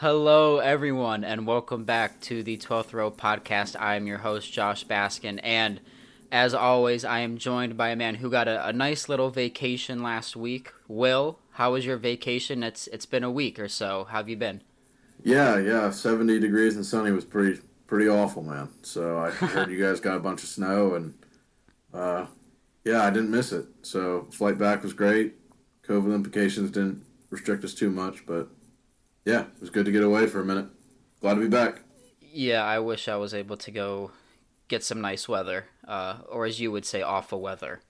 Hello, everyone, and welcome back to the 12th Row podcast. I am your host, Josh Baskin, and as always, I am joined by a man who got a, a, nice little vacation last week. Will, how was your vacation? It's it's been a week or so. How have you been? Yeah, yeah, 70 degrees and sunny was pretty pretty awful, man. So I heard you guys got a bunch of snow, and uh, yeah, I didn't miss it. So flight back was great. COVID implications didn't restrict us too much, but yeah, it was good to get away for a minute. Glad to be back. Yeah, I wish I was able to go get some nice weather, uh, or as you would say, awful weather.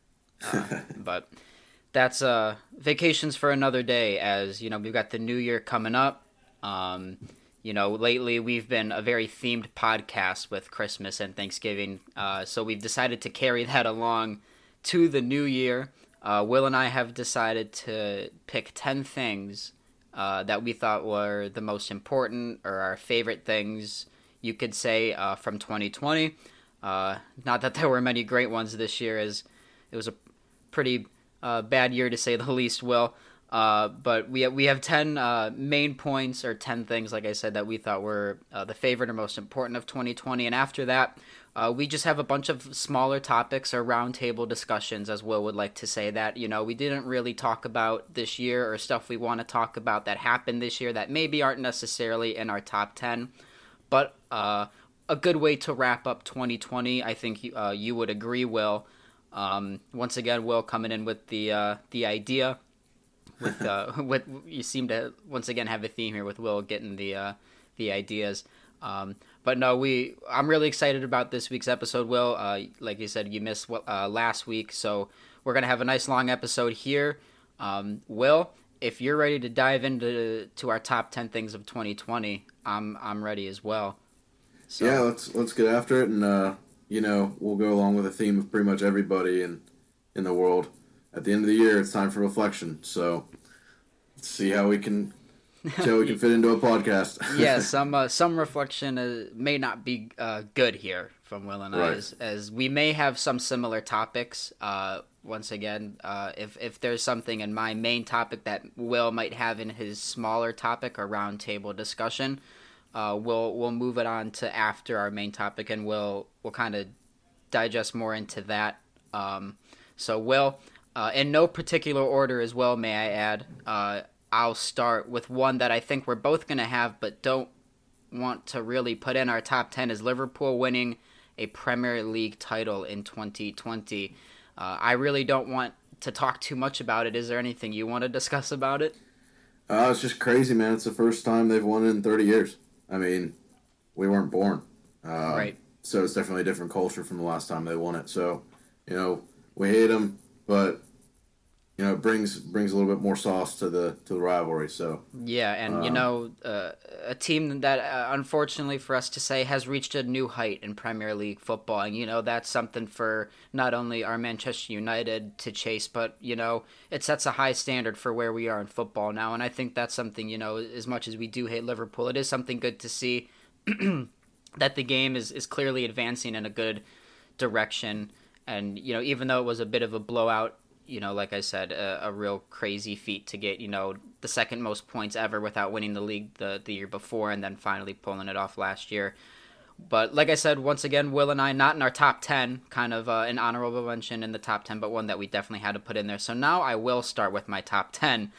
Uh, but that's uh, vacations for another day. As you know, we've got the new year coming up. Um, you know, lately we've been a very themed podcast with Christmas and Thanksgiving, uh, so we've decided to carry that along to the new year. Uh, Will and I have decided to pick ten things uh, that we thought were the most important or our favorite things you could say uh, from 2020. Uh, not that there were many great ones this year, as it was a pretty uh, bad year to say the least. Will, uh, but we we have ten main points or ten things, like I said, that we thought were the favorite or most important of 2020. And after that, uh, we just have a bunch of smaller topics or roundtable discussions, as Will would like to say. That you know we didn't really talk about this year or stuff we want to talk about that happened this year that maybe aren't necessarily in our top ten, but a good way to wrap up 2020. I think uh, you would agree, Will. Um, once again, Will coming in with the uh, the idea. With uh, with you seem to once again have a theme here with Will getting the uh, the ideas. Um, but no, we I'm really excited about this week's episode. Will, uh, like you said, you missed uh, last week, so we're gonna have a nice long episode here. Um, Will, if you're ready to dive into to our top ten things of 2020, I'm I'm ready as well. So. Yeah, let's let's get after it, and uh, you know we'll go along with the theme of pretty much everybody in in the world. At the end of the year, it's time for reflection. So let's see how we can how we can fit into a podcast. yeah, some uh, some reflection uh, may not be uh, good here from Will and right. I, as, as, we may have some similar topics. Uh, once again, uh, if if there's something in my main topic that Will might have in his smaller topic or roundtable discussion, uh, we'll we'll move it on to after our main topic, and we'll we'll kind of digest more into that. Um, so, Will, uh, in no particular order as well, may I add, uh, I'll start with one that I think we're both going to have, but don't want to really put in our top ten is Liverpool winning a Premier League title in 2020. Uh, I really don't want to talk too much about it. Is there anything you want to discuss about it? Uh, it's just crazy, man. It's the first time they've won in 30 years. I mean, we weren't born. Uh, right. So it's definitely a different culture from the last time they won it. So, you know, we hate them, but you know, it brings brings a little bit more sauce to the to the rivalry. So yeah, and um, you know, uh, a team that uh, unfortunately for us to say has reached a new height in Premier League football, and you know that's something for not only our Manchester United to chase, but you know it sets a high standard for where we are in football now, and I think that's something you know as much as we do hate Liverpool, it is something good to see that the game is is clearly advancing in a good direction, and you know even though it was a bit of a blowout you know, like I said, a, a, real crazy feat to get, you know, the second most points ever without winning the league the, the year before and then finally pulling it off last year. But like I said, once again, Will and I, not in our top 10, kind of uh, an honorable mention in the top 10, but one that we definitely had to put in there. So now I will start with my top 10.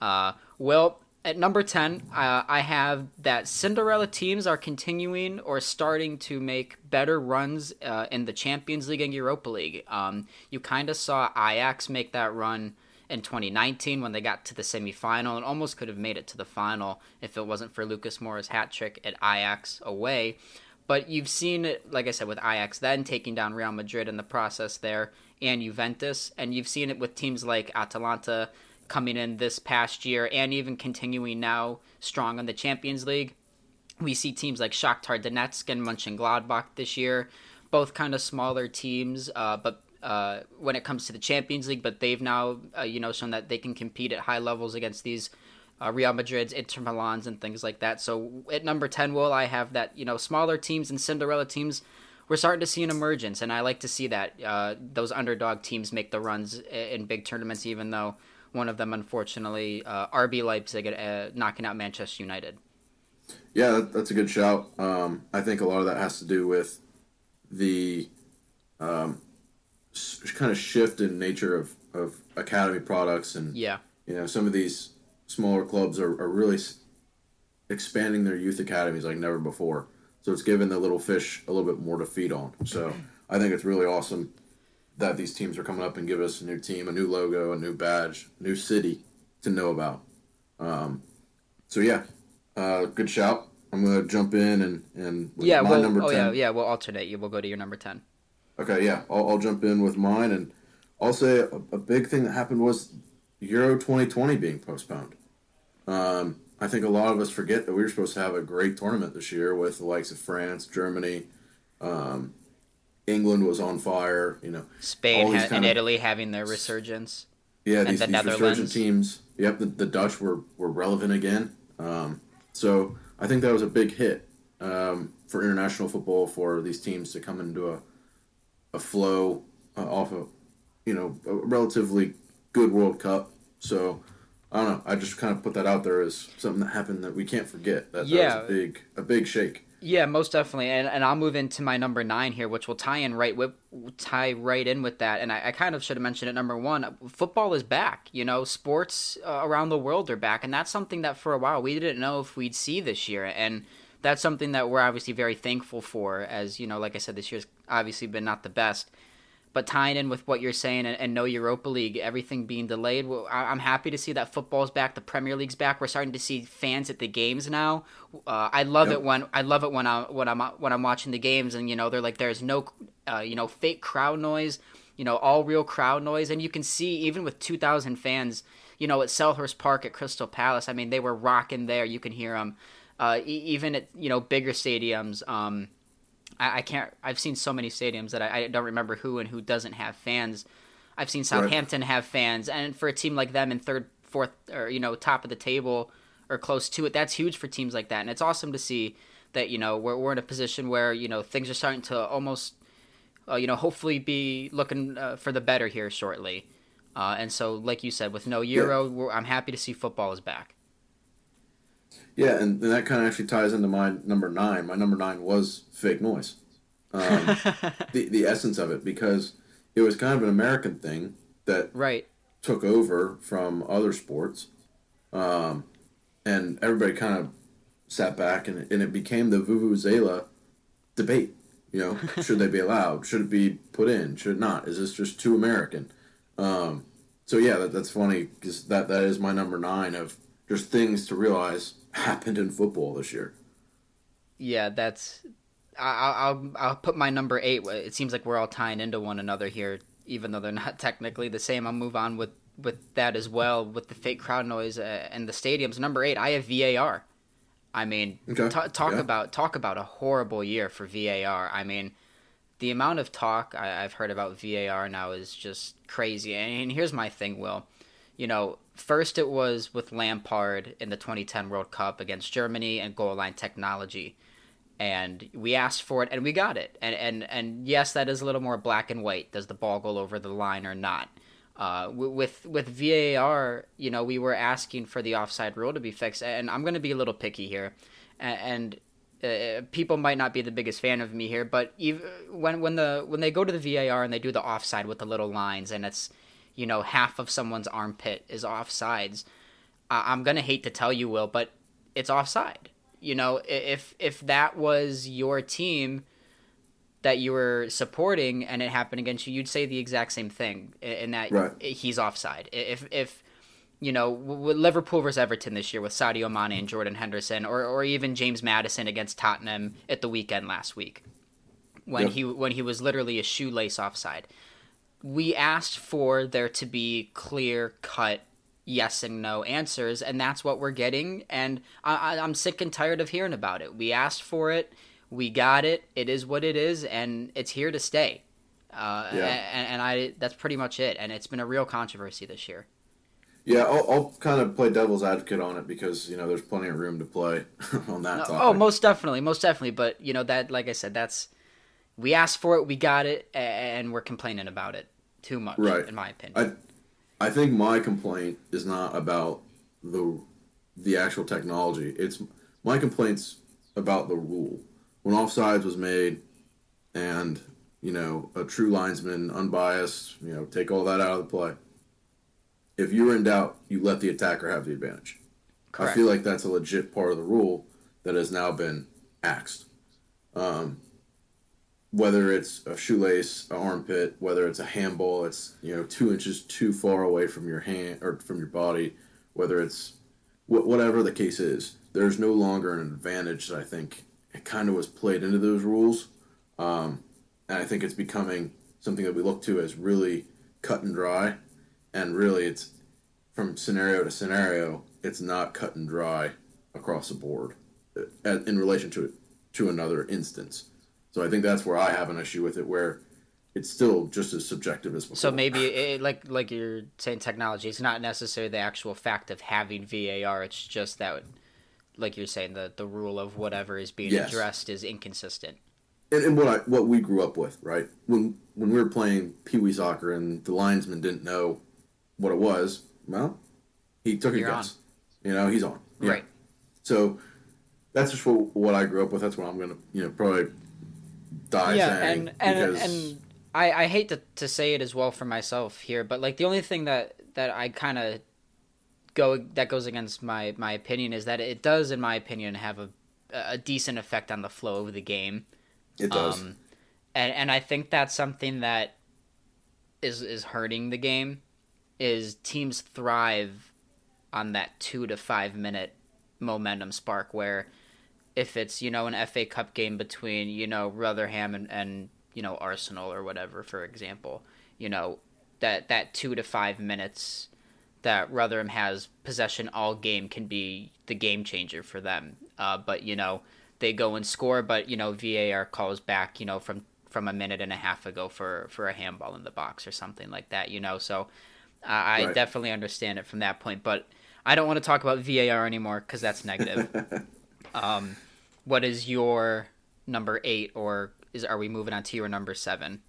Uh, Will, at number 10, uh, I have that Cinderella teams are continuing or starting to make better runs uh, in the Champions League and Europa League. Um, you kind of saw Ajax make that run in 2019 when they got to the semifinal and almost could have made it to the final if it wasn't for Lucas Moura's hat trick at Ajax away. But you've seen it, like I said, with Ajax then taking down Real Madrid in the process there and Juventus, and you've seen it with teams like Atalanta coming in this past year and even continuing now strong in the Champions League. We see teams like Shakhtar Donetsk and Mönchengladbach this year, both kind of smaller teams, uh, but uh, when it comes to the Champions League, but they've now uh, you know shown that they can compete at high levels against these uh, Real Madrid's, Inter Milan's, and things like that. So at number ten, will I have that you know smaller teams and Cinderella teams. We're starting to see an emergence, and I like to see that uh, those underdog teams make the runs in big tournaments, even though one of them, unfortunately, uh, RB Leipzig uh, knocking out Manchester United. Yeah, that, that's a good shout. Um, I think a lot of that has to do with the um, s- kind of shift in nature of, of academy products, and Yeah. you know some of these smaller clubs are, are really s- expanding their youth academies like never before. So it's given the little fish a little bit more to feed on. So I think it's really awesome that these teams are coming up and give us a new team, a new logo, a new badge, new city to know about. Um, so yeah, uh, good shout. I'm gonna jump in and and with Yeah. my Well. number Oh 10. yeah. Yeah. We'll alternate. You. We'll go to your number ten. Okay, yeah, I'll, I'll jump in with mine, and I'll say a, a big thing that happened was Euro 2020 being postponed. Um, I think a lot of us forget that we were supposed to have a great tournament this year with the likes of France, Germany, um, England was on fire. You know, Spain ha- and of- Italy having their resurgence. yeah, these, the these resurgent teams. Yep, the, the Dutch were, were relevant again. Um, so I think that was a big hit um, for international football for these teams to come into a a flow uh, off of you know a relatively good World Cup. So I don't know. I just kind of put that out there as something that happened that we can't forget. That, that Yeah. was a big a big shake. Yeah, most definitely, and and I'll move into my number nine here, which will tie in right with tie right in with that. And I, I kind of should have mentioned it. Number one, football is back. You know, sports uh, around the world are back, and that's something that for a while we didn't know if we'd see this year. And that's something that we're obviously very thankful for. As you know, like I said, this year's obviously been not the best. But tying in with what you're saying and, and no Europa League, everything being delayed, well, I, I'm happy to see that football's back, the Premier League's back. We're starting to see fans at the games now. Uh, I love Yep. it when I love it when I when I'm when I'm watching the games and you know they're like there's no uh, you know fake crowd noise, you know all real crowd noise, and you can see even with 2,000 fans, you know at Selhurst Park at Crystal Palace, I mean they were rocking there. You can hear them, uh, e- even at you know bigger stadiums. Um, I, I can't. I've seen so many stadiums that I, I don't remember who and who doesn't have fans. I've seen Southampton have fans, and for a team like them in third, fourth, or you know top of the table or close to it, that's huge for teams like that. And it's awesome to see that you know we're we're in a position where you know things are starting to almost, uh, you know, hopefully be looking uh, for the better here shortly. Uh, and so, like you said, with no Euro, we're, I'm happy to see football is back. Yeah, and, and that kind of actually ties into my number nine. My number nine was fake noise. Um, the the essence of it because it was kind of an American thing that right. took over from other sports, um, and everybody kind of sat back and, and it became the vuvuzela debate. You know, should they be allowed? Should it be put in? Should it not? Is this just too American? Um, so yeah, that, that's funny because that that is my number nine of just things to realize happened in football this year. Yeah, that's. I- I'll I'll put my number eight. It seems like we're all tying into one another here, even though they're not technically the same. I'll move on with with that as well with the fake crowd noise uh, and the stadiums. Number eight, I have VAR. I mean, Okay, ta- talk yeah. about talk about a horrible year for VAR. I mean, the amount of talk I, I've heard about VAR now is just crazy. And here's my thing, Will. You know, first it was with Lampard in the 2010 World Cup against Germany and goal line technology. And we asked for it and we got it. And and and yes that is a little more black and white. Does the ball go over the line or not? Uh, with with VAR you know we were asking for the offside rule to be fixed. And I'm going to be a little picky here. And, uh, people might not be the biggest fan of me here but ev when when the when they go to the VAR and they do the offside with the little lines and it's you know half of someone's armpit is offsides I- I'm going to hate to tell you Will but it's offside you know if if that was your team that you were supporting and it happened against you you'd say the exact same thing in that Right. he's offside if if you know with Liverpool versus Everton this year with Sadio Mane and Jordan Henderson or or even James Maddison against Tottenham at the weekend last week when Yep. he when he was literally a shoelace offside we asked for there to be clear cut yes and no answers and that's what we're getting and I, I, i'm sick and tired of hearing about it we asked for it we got it it is what it is and it's here to stay uh, Yeah. and, and i that's pretty much it and it's been a real controversy this year Yeah, I'll, I'll kind of play devil's advocate on it because you know there's plenty of room to play on that topic. oh most definitely most definitely but you know that like i said that's we asked for it we got it and we're complaining about it too much Right. in my opinion I think my complaint is not about the the actual technology. It's my complaints about the rule when offsides was made, and you know a true linesman, unbiased, you know, take all that out of the play. If you're in doubt, you let the attacker have the advantage. Correct. I feel like that's a legit part of the rule that has now been axed. Um, whether it's a shoelace, an armpit, whether it's a handball, it's you know two inches too far away from your hand or from your body, whether it's wh- whatever the case is, there's no longer an advantage that I think it kind of was played into those rules, um, and I think it's becoming something that we look to as really cut and dry, and really it's from scenario to scenario, it's not cut and dry across the board uh, in relation to to another instance. So I think that's where I have an issue with it, where it's still just as subjective as before. So maybe, it, like like you're saying, technology. It's not necessarily the actual fact of having VAR. It's just that, like you're saying, the the rule of whatever is being yes. addressed is inconsistent. And, and what I what we grew up with, right? When when we were playing pee wee soccer and the linesman didn't know what it was, well, he took a guess. You know, he's on. Yeah. Right. So that's just what, what I grew up with. That's what I'm gonna, you know, probably yeah, and and because... and I I hate to to say it as well for myself here, but like the only thing that that I kind of go that goes against my my opinion is that it does, in my opinion, have a a decent effect on the flow of the game. It does. Um, and and I think that's something that is is hurting the game. Is teams thrive on that two to five minute momentum spark where if it's you know an FA Cup game between you know Rotherham and, and you know Arsenal or whatever, for example, you know that that two to five minutes that Rotherham has possession all game can be the game changer for them. Uh, but you know they go and score, but you know VAR calls back, you know from from a minute and a half ago for for a handball in the box or something like that. You know, so I right. definitely understand it from that point, but I don't want to talk about VAR anymore because that's negative. um, what is your number eight, or is are we moving on to your number seven?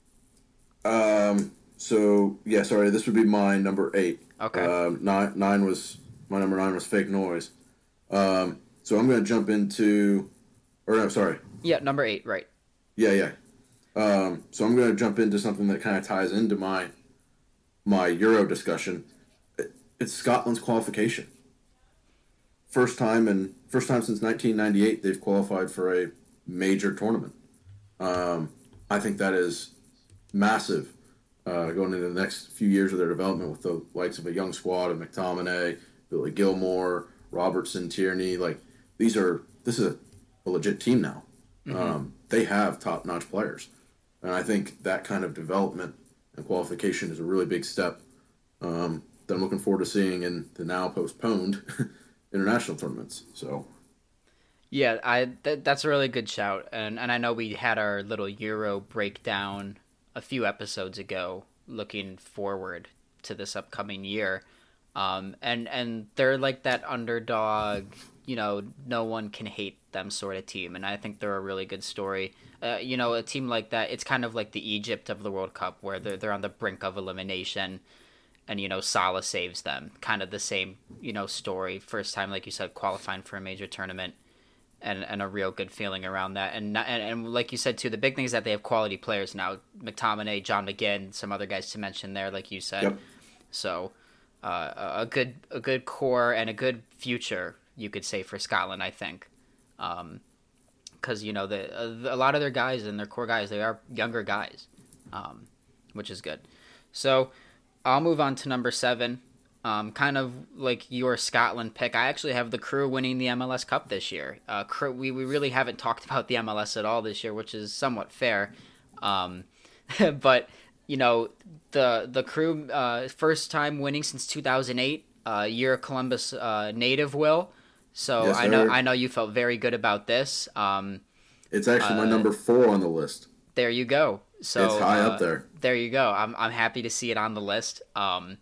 Um. So yeah, sorry. This would be my number eight. Okay. Um, nine nine was my number nine was fake noise. Um. So I'm gonna jump into, or no, sorry. Yeah, number eight, right? Yeah, yeah. Um. So I'm gonna jump into something that kind of ties into my my Euro discussion. It's Scotland's qualification first time and first time since 1998 they've qualified for a major tournament. Um, I think that is massive uh, going into the next few years of their development with the likes of a young squad of McTominay, Billy Gilmour, Robertson, Tierney. Like these are this is a, a legit team now. Mm-hmm. Um, they have top notch players, and I think that kind of development and qualification is a really big step um, that I'm looking forward to seeing in the now postponed international tournaments. So. Yeah, I th- that's a really good shout, and and I know we had our little Euro breakdown a few episodes ago, looking forward to this upcoming year, um, and and they're like that underdog, you know, no one can hate them sort of team, and I think they're a really good story. Uh, you know, a team like that, it's kind of like the Egypt of the World Cup, where they're they're on the brink of elimination and you know Salah saves them. Kind of the same you know story. First time, like you said, qualifying for a major tournament, and and a real good feeling around that. And and, and like you said too, the big thing is that they have quality players now. McTominay, John McGinn, some other guys to mention there, like you said. Yep. So uh, a good a good core and a good future, you could say for Scotland, I think. Um, because you know the a lot of their guys and their core guys they are younger guys, um, which is good. So I'll move on to number seven. Um, kind of like your Scotland pick. I actually have the crew winning the MLS Cup this year. Uh, crew, we, we really haven't talked about the MLS at all this year, which is somewhat fair. Um, but you know the the crew uh, first time winning since 2008. Uh, you're a Columbus uh, native, Will. So yes, I know I know you felt very good about this. Um, it's actually my uh, number four on the list. There you go. So it's high uh, up there. There you go. I'm I'm happy to see it on the list. Um,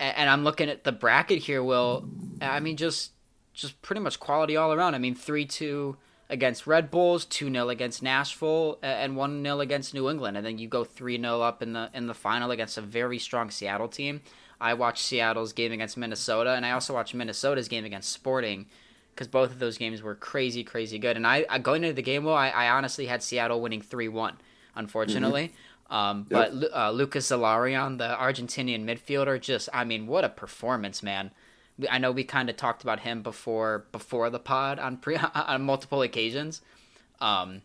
and, and, I'm looking at the bracket here. Will I mean just just pretty much quality all around. I mean three two against Red Bulls, two 0 against Nashville, and one 0 against New England, and then you go three 0 up in the in the final against a very strong Seattle team. I watched Seattle's game against Minnesota, and I also watched Minnesota's game against Sporting, because both of those games were crazy, crazy good. And I, I going into the game, well, I, I honestly had Seattle winning three one, unfortunately. Mm-hmm. Um, yep. But uh, Lucas Zelarayan, the Argentinian midfielder, just I mean, what a performance, man! I know we kind of talked about him before before the pod on pre on multiple occasions, um,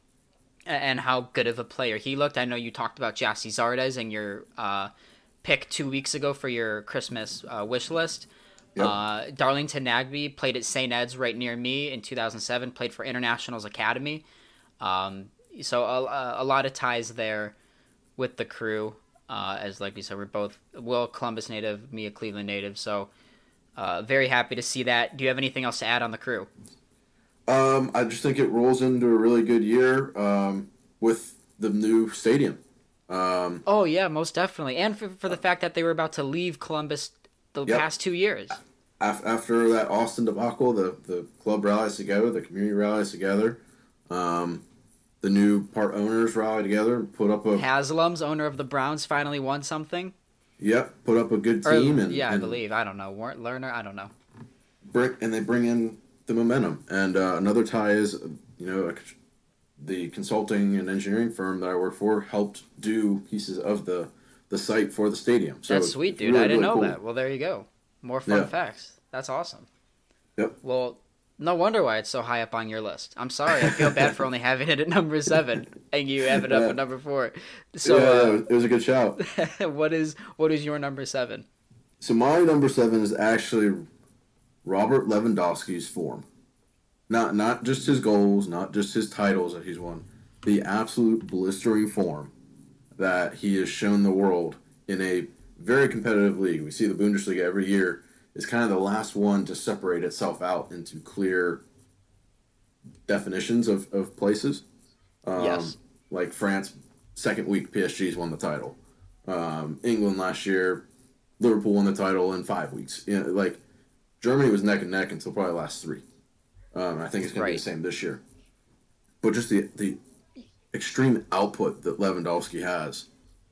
and how good of a player he looked. I know you talked about Gyasi Zardes and your uh, pick two weeks ago for your Christmas uh, wish list. Yep. Uh, Darlington Nagbe played at St. Ed's right near me in 2007. Played for Internationals Academy, um, so a, a, lot of ties there with the crew. Uh, as like we said, we're both Will Columbus native, me a Cleveland native. So uh, very happy to see that. Do you have anything else to add on the crew? Um, I just think it rolls into a really good year um, with the new stadium. Um, oh yeah, most definitely, and for, for the fact that they were about to leave Columbus the yep. past two years. After that Austin debacle, the the club rallies together, the community rallies together. Um, the new part owners rally together and put up a Haslam's owner of the Browns finally won something. Yep, put up a good team or, and yeah, and I believe I don't know Warren Lerner, I don't know. Brick and they bring in the momentum. And uh, another tie is, you know, the consulting and engineering firm that I work for helped do pieces of the the site for the stadium. So That's sweet, dude. Really, I didn't really know cool. that. Well, there you go. More fun yeah. facts. That's awesome. Yep. Well, no wonder why it's so high up on your list. I'm sorry. I feel bad for only having it at number seven and you have it up yeah. at number four. So yeah, uh, it was a good shout. what is what is your number seven? So my number seven is actually Robert Lewandowski's form. Not not just his goals, not just his titles that he's won. The absolute blistering form that he has shown the world in a very competitive league. We see the Bundesliga every year is kind of the last one to separate itself out into clear definitions of, of places. Um, yes. Like France, second week, PSG's won the title. Um, England last year, Liverpool won the title in five weeks. You know, like Germany was neck and neck until probably last three. Um, I think it's going right. to be the same this year. But just the the extreme output that Lewandowski has,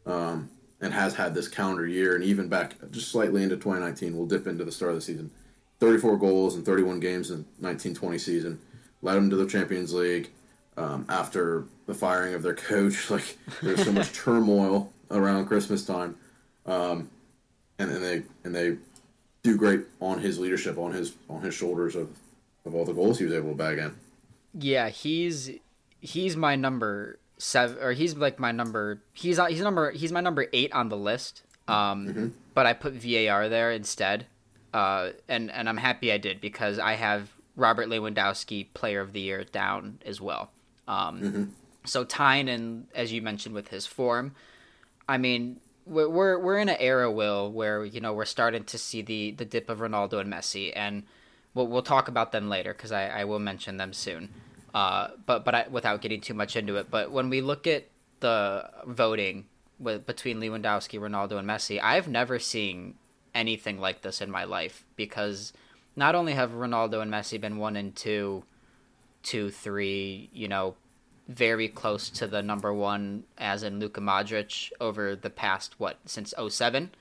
um, and has had this calendar year, and even back just slightly into 2019, we'll dip into the start of the season. 34 goals in 31 games in 1920 season, led them to the Champions League. Um, after the firing of their coach, like there's so much turmoil around Christmas time, um, and, and they and they do great on his leadership, on his on his shoulders of of all the goals he was able to bag in. Yeah, he's he's my number seven, or he's like my number. He's he's number he's my number eight on the list. Um, mm-hmm. but I put VAR there instead, uh, and and I'm happy I did because I have Robert Lewandowski Player of the Year down as well. Um, mm-hmm. So Tyne and as you mentioned with his form, I mean we're we're, we're in an era will where you know we're starting to see the the dip of Ronaldo and Messi and we'll, we'll talk about them later because I, I will mention them soon. Uh, but but I, without getting too much into it. But when we look at the voting with between Lewandowski, Ronaldo, and Messi, I've never seen anything like this in my life because not only have Ronaldo and Messi been one and two, two, three, you know, very close to the number one as in Luka Modric over the past what since 07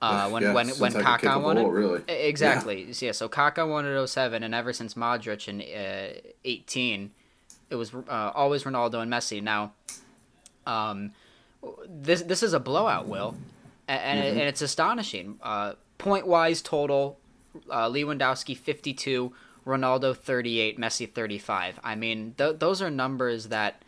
uh, when yeah, when when Kaká won it, really. exactly. Yeah. yeah. so Kaká won at 07, and ever since Modric in uh, 18, it was uh, always Ronaldo and Messi. Now, um, this this is a blowout, Will, and and, mm-hmm. it, and it's astonishing. Uh, point wise, total: uh, Lewandowski 52, Ronaldo 38, Messi 35. I mean, th- those are numbers that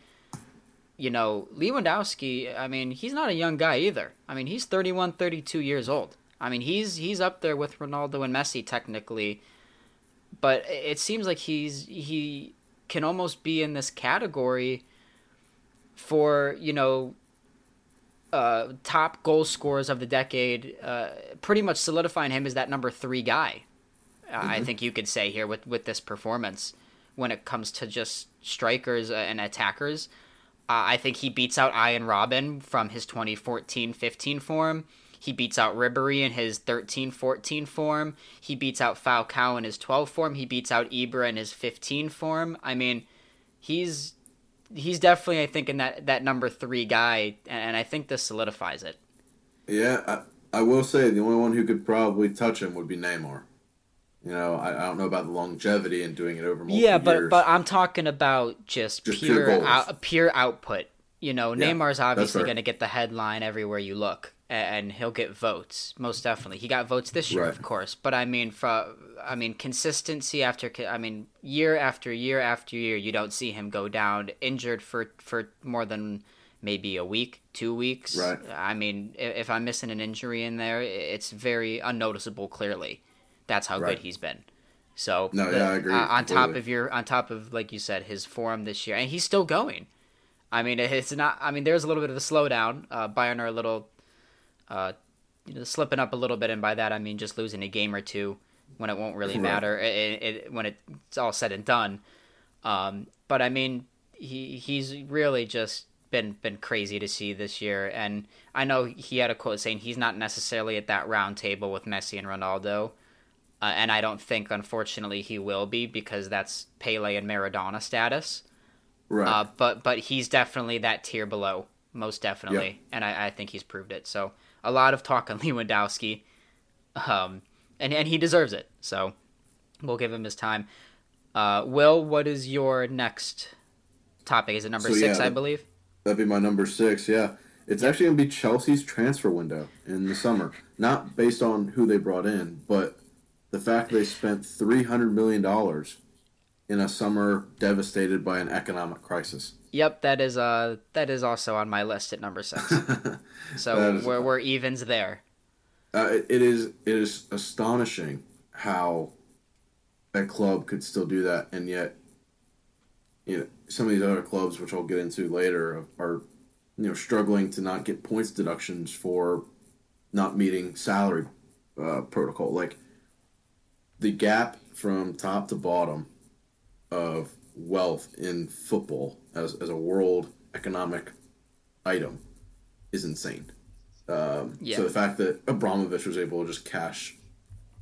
you know, Lewandowski, I mean, he's not a young guy either. I mean, he's 31, 32 years old. I mean, he's he's up there with Ronaldo and Messi technically, but it seems like he's he can almost be in this category for, you know, uh, top goal scorers of the decade, uh, pretty much solidifying him as that number 3 guy. Mm-hmm. I think you could say here with with this performance when it comes to just strikers and attackers. Uh, I think he beats out Arjen Robben from his 2014-15 form. He beats out Ribery in his 13-14 form. He beats out Falcao in his 12 form. He beats out Ibra in his 15 form. I mean, he's he's definitely I think in that that number 3 guy and I think this solidifies it. Yeah, I, I will say the only one who could probably touch him would be Neymar. You know, I, I don't know about the longevity and doing it over multiple yeah, but years. but I'm talking about just, Just pure pure out, pure output. You know, Yeah, Neymar's obviously going to get the headline everywhere you look, and he'll get votes most definitely. He got votes this year, Right. of course, but I mean, for I mean consistency after I mean year after year after year, you don't see him go down injured for for more than maybe a week, two weeks. Right. I mean, if I'm missing an injury in there, it's very unnoticeable. Clearly, that's how Right. good he's been. So No, the- yeah, I agree uh, on top of your, on top of like you said, his form this year, and he's still going. I mean, it's not. I mean, there's a little bit of a slowdown. Uh, Bayern are a little, uh, you know, slipping up a little bit, and by that I mean just losing a game or two when it won't really Right. matter it, it, when it's all said and done. Um, but I mean, he he's really just been been crazy to see this year, and I know he had a quote saying he's not necessarily at that round table with Messi and Ronaldo. Uh, and I don't think, unfortunately, he will be because that's Pele and Maradona status. right. Uh, but but he's definitely that tier below, most definitely, Yep. and I, I think he's proved it. So a lot of talk on Lewandowski, um, and and he deserves it. So we'll give him his time. Uh, Will, what is your next topic? Is it number So, six, yeah, I believe? That'd be my number six. Yeah, it's actually gonna be Chelsea's transfer window in the summer. Not based on who they brought in, but the fact they spent three hundred million dollars in a summer devastated by an economic crisis. Yep, that is uh that is also on my list at number six. So is- we're we're evens there. Uh, it, it is it is astonishing how a club could still do that, and yet, you know, some of these other clubs, which I'll get into later, are you know struggling to not get points deductions for not meeting salary uh, protocol. Like the gap from top to bottom of wealth in football as as a world economic item is insane. Um, Yeah. So the fact that Abramovich was able to just cash,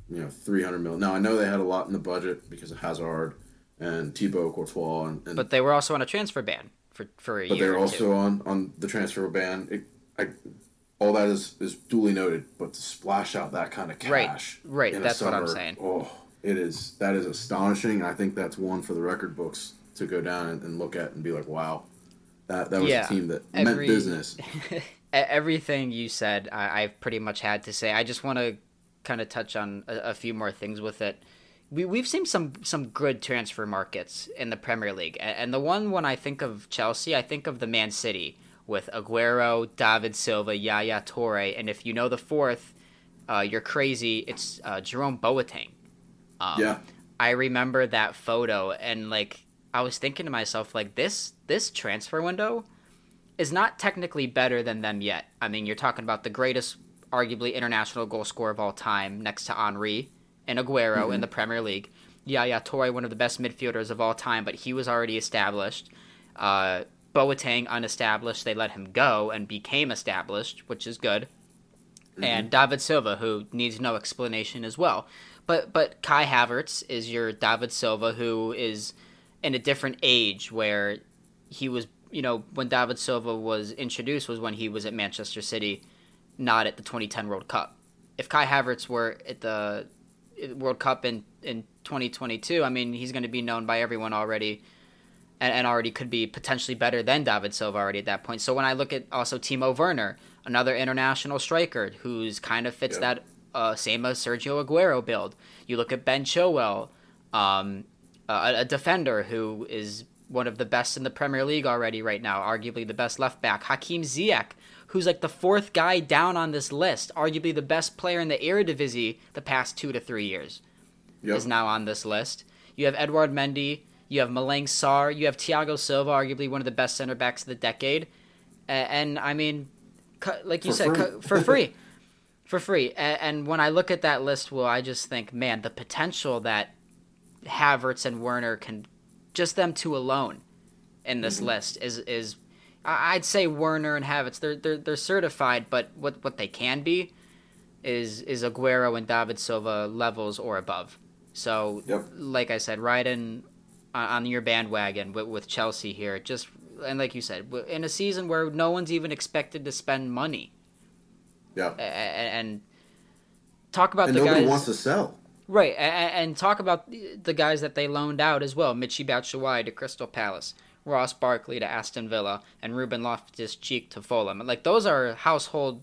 you know, three hundred million. Now I know they had a lot in the budget because of Hazard and Thibaut Courtois, and, and But they were also on a transfer ban for for a but year. But they're or also two. on on the transfer ban. It, I, all that is is duly noted, but to splash out that kind of cash, right, a that's what I'm saying. Oh, it is that is astonishing. and I think that's one for the record books to go down and, and look at and be like, wow, that that was Yeah, a team that every- meant business. Everything you said, I, I've pretty much had to say. I just want to kind of touch on a, a few more things with it. We we've seen some some good transfer markets in the Premier League, and the one when I think of Chelsea, I think of the Man City with Aguero, David Silva, Yaya Toure, and if you know the fourth, uh, you're crazy. It's uh, Jerome Boateng. Um, yeah, I remember that photo and like I was thinking to myself like this this transfer window is not technically better than them yet. I mean, you're talking about the greatest arguably international goal scorer of all time next to Henry and Aguero in the Premier League. Yaya Toure, one of the best midfielders of all time, but he was already established. Uh, Boateng unestablished. They let him go and became established, which is good. Mm-hmm. And David Silva, who needs no explanation as well. But but Kai Havertz is your David Silva, who is in a different age where he was. You know, when David Silva was introduced was when he was at Manchester City, not at the 2010 World Cup. If Kai Havertz were at the World Cup in in 2022, I mean, he's going to be known by everyone already and, and already could be potentially better than David Silva already at that point. So when I look at also Timo Werner, another international striker who's kind of fits Yeah. that uh, same as Sergio Aguero build. You look at Ben Chilwell, um, a, a defender who is one of the best in the Premier League already right now, arguably the best left back. Hakim Ziyech, who's like the fourth guy down on this list, arguably the best player in the Eredivisie the past two to three years yep. is now on this list. You have Edward Mendy, you have Malang Sarr, you have Thiago Silva, arguably one of the best center backs of the decade, A- and, I mean, cu- like you For said, free. cu- for free, for free. A- And when I look at that list, well, I just think, man, the potential that Havertz and Werner can, just them two alone, in this mm-hmm. list is is. I'd say Werner and Havertz, they're they're they're certified, but what what they can be is is Aguero and David Silva levels or above. So, Yep. like I said, riding on, your bandwagon with, with Chelsea here, just and like you said, in a season where no one's even expected to spend money, yeah. A- a- and talk about And the nobody guys. wants to sell. Right, and, and talk about the guys that they loaned out as well: Michy Batshuayi to Crystal Palace, Ross Barkley to Aston Villa, and Ruben Loftus Cheek to Fulham. Like those are household,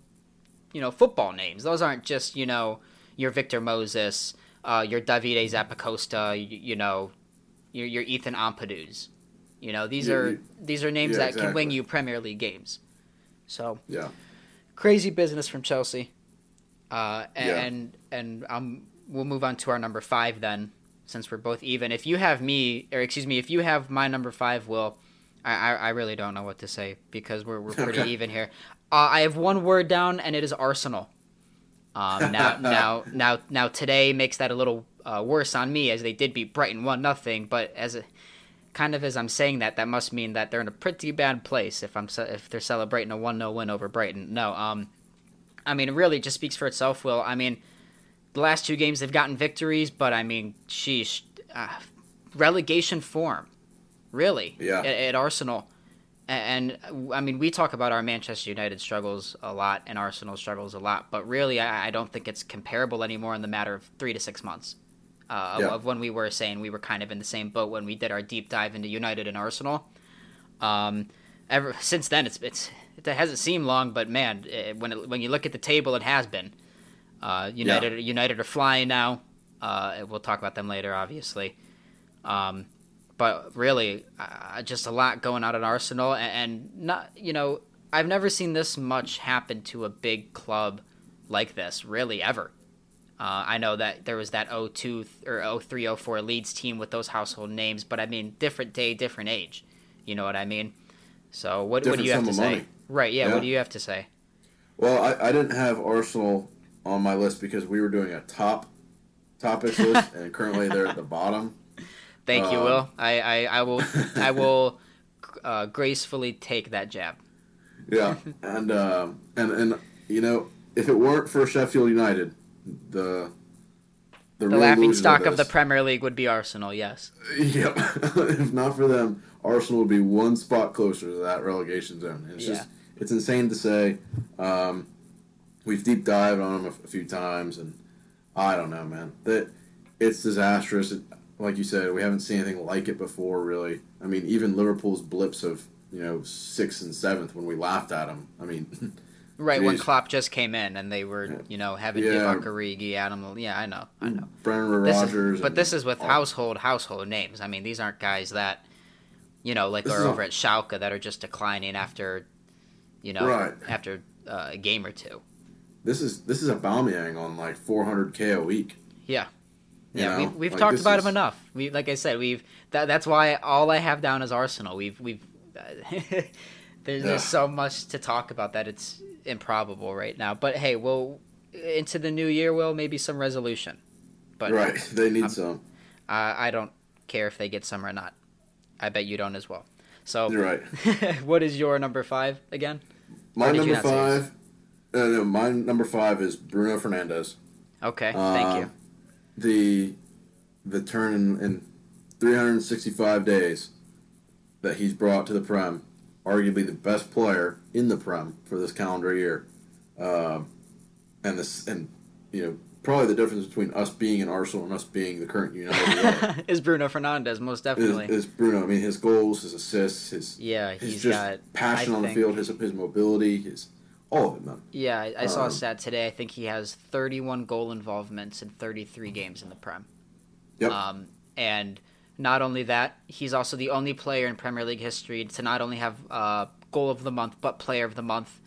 you know, football names. Those aren't just you know your Victor Moses, uh, your Davide Zappacosta, you, you know, your your Ethan Ampadu's. You know, these Yeah, are you- these are names yeah, that can win you Premier League games. So Yeah. crazy business from Chelsea. Uh, Yeah. and and um, we'll move on to our number five then, since we're both even. If you have me, or excuse me, if you have my number five, Will, I I, I really don't know what to say because we're we're pretty Okay. even here. Uh, I have one word down, and it is Arsenal. Um, now now now now today makes that a little uh, worse on me as they did beat Brighton one nothing, but as a kind of as I'm saying that, that must mean that they're in a pretty bad place if I'm if they're celebrating a one 0 win over Brighton. No, um, I mean, it really just speaks for itself. Will I mean, the last two games they've gotten victories, but I mean, sheesh, uh, relegation form, really, Yeah. at, at Arsenal. And, uh, I mean, we talk about our Manchester United struggles a lot and Arsenal struggles a lot, but really, I, I don't think it's comparable anymore in the matter of three to six months uh, of- Yeah. of when we were saying we were kind of in the same boat when we did our deep dive into United and Arsenal. Um, ever since then, it's it's it hasn't seemed long, but man, eh, when it, when you look at the table, it has been. Uh, United United are flying now. Uh, we'll talk about them later, obviously. Um, but really, uh, just a lot going on at Arsenal, and, and not you know I've never seen this much happen to a big club like this, really ever. Uh, I know that there was that 02 th- or 03 04 Leeds team with those household names, but I mean, different day, different age. You know what I mean? So what, what do you have to say? money. Right, yeah, Yeah. what do you have to say? Well, I, I didn't have Arsenal on my list because we were doing a top topics list, and currently they're at the bottom. Thank you, Um, Will. I, I, I will I will uh, gracefully take that jab. Yeah, and um, and and you know, if it weren't for Sheffield United, the The real laughing stock of the Premier League would be Arsenal, yes. Yep. if not for them, Arsenal would be one spot closer to that relegation zone. It's Yeah. just it's insane to say. Um, we've deep dived on them a, a few times, and I don't know, man. That it's disastrous. It, like you said, we haven't seen anything like it before, really. I mean, even Liverpool's blips of you know sixth and seventh when we laughed at them. I mean, Right, when Jeez. Klopp just came in and they were, you know, having Yeah. Divock Origi, Adam. Yeah, I know, I know. Brendan This is- Rodgers. but this is with all- household household names. I mean, these aren't guys that, you know, like This are over a- at Schalke that are just declining after, you know, Right. after uh, a game or two. This is this is a Aubameyang on like 400k a week. Yeah. You Yeah, know? we've, we've Like, talked about is- him enough. We like I said, we've that, that's why all I have down is Arsenal. We've we've there's Yeah. just so much to talk about that it's improbable right now. But hey, we'll into the new year, will maybe some resolution. But right, they need I'm- some. I I don't care if they get some or not. I bet you don't as well. So You're right. what is your number five again? My Or did you number not say his? five. Uh, no, my number five is Bruno Fernandes. Okay, Uh, thank you. The the turn in, in 365 days that he's brought to the Prem, arguably the best player in the Prem for this calendar year, um, and this and you know probably the difference between us being an Arsenal and us being the current United is Bruno Fernandes most definitely? is Bruno. I mean, his goals, his assists, his yeah, his he's just got passion I on the field, his his mobility, his all of it, man. Yeah, I, I saw a Um, stat today. I think he has 31 goal involvements in 33 games in the Prem. Yep. Um, and not only that, he's also the only player in Premier League history to not only have uh, goal of the month but player of the month.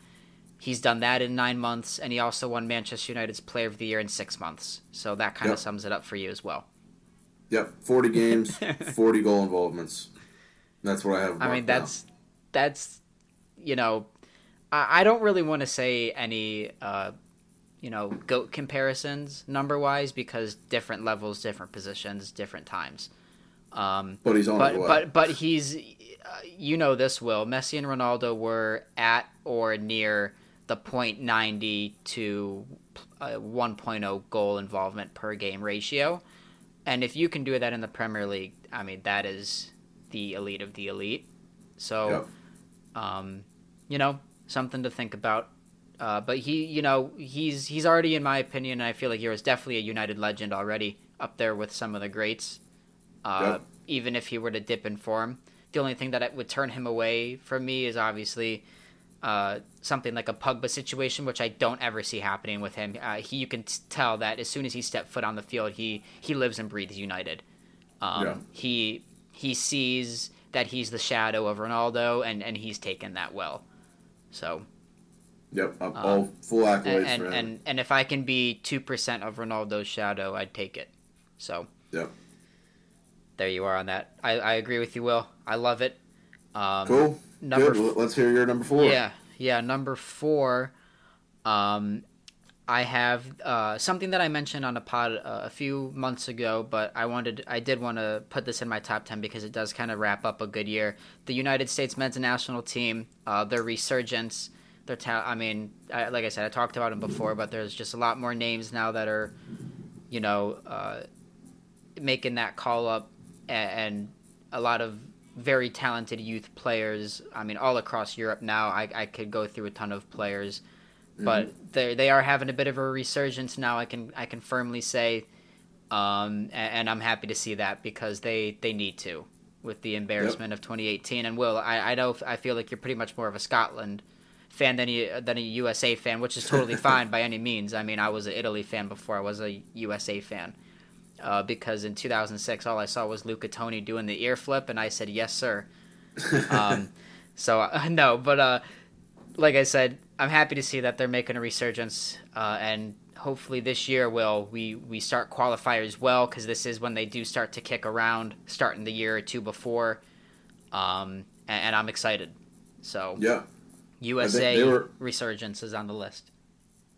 He's done that in nine months, and he also won Manchester United's Player of the Year in six months. So that kind of Yep. sums it up for you as well. Yep, 40 games, 40 goal involvements. That's what I have. I mean, that's that's you know, I, I don't really want to say any uh, you know goat comparisons number wise because different levels, different positions, different times. Um, But he's on but his way. but but he's uh, you know this will Messi and Ronaldo were at or near the .90 to uh, 1.0 goal involvement per game ratio, and if you can do that in the Premier League, I mean that is the elite of the elite. So, Yep. um, you know, something to think about. Uh, but he, you know, he's he's already, in my opinion, and I feel like he was definitely a United legend already up there with some of the greats. Uh, Yep. Even if he were to dip in form, the only thing that would turn him away from me is obviously uh, something like a Pogba situation, which I don't ever see happening with him. Uh, he, you can t- tell that as soon as he stepped foot on the field, he he lives and breathes United. Um, Yeah. He he sees that he's the shadow of Ronaldo, and and he's taken that well. So Yep, I'm all full and accolades and, for him. and and if I can be two percent of Ronaldo's shadow, I'd take it. So yep, there you are on that. I, I agree with you, Will. I love it. Um, cool. number Good. Let's hear your number four. Yeah, yeah. Number four, um, I have uh, something that I mentioned on a pod uh, a few months ago, but I wanted, I did want to put this in my top ten because it does kind of wrap up a good year. The United States men's national team, uh, their resurgence, their ta- I mean, I, like I said, I talked about them before, but there's just a lot more names now that are, you know, uh, making that call up, and, and a lot of very talented youth players. I mean, all across Europe now. I, I could go through a ton of players, but they they are having a bit of a resurgence now. I can I can firmly say, um, and, and I'm happy to see that because they they need to with the embarrassment of 2018. And Will, I I know I feel like you're pretty much more of a Scotland fan than a than a USA fan, which is totally fine by any means. I mean, I was an Italy fan before I was a USA fan. Uh, because in 2006, all I saw was Luca Toni doing the ear flip, and I said, "Yes, sir." um, so uh, no, but uh, like I said, I'm happy to see that they're making a resurgence, uh, and hopefully this year will we we start qualifiers well because this is when they do start to kick around, starting the year or two before, um, and, and I'm excited. So yeah, USA were- resurgence is on the list.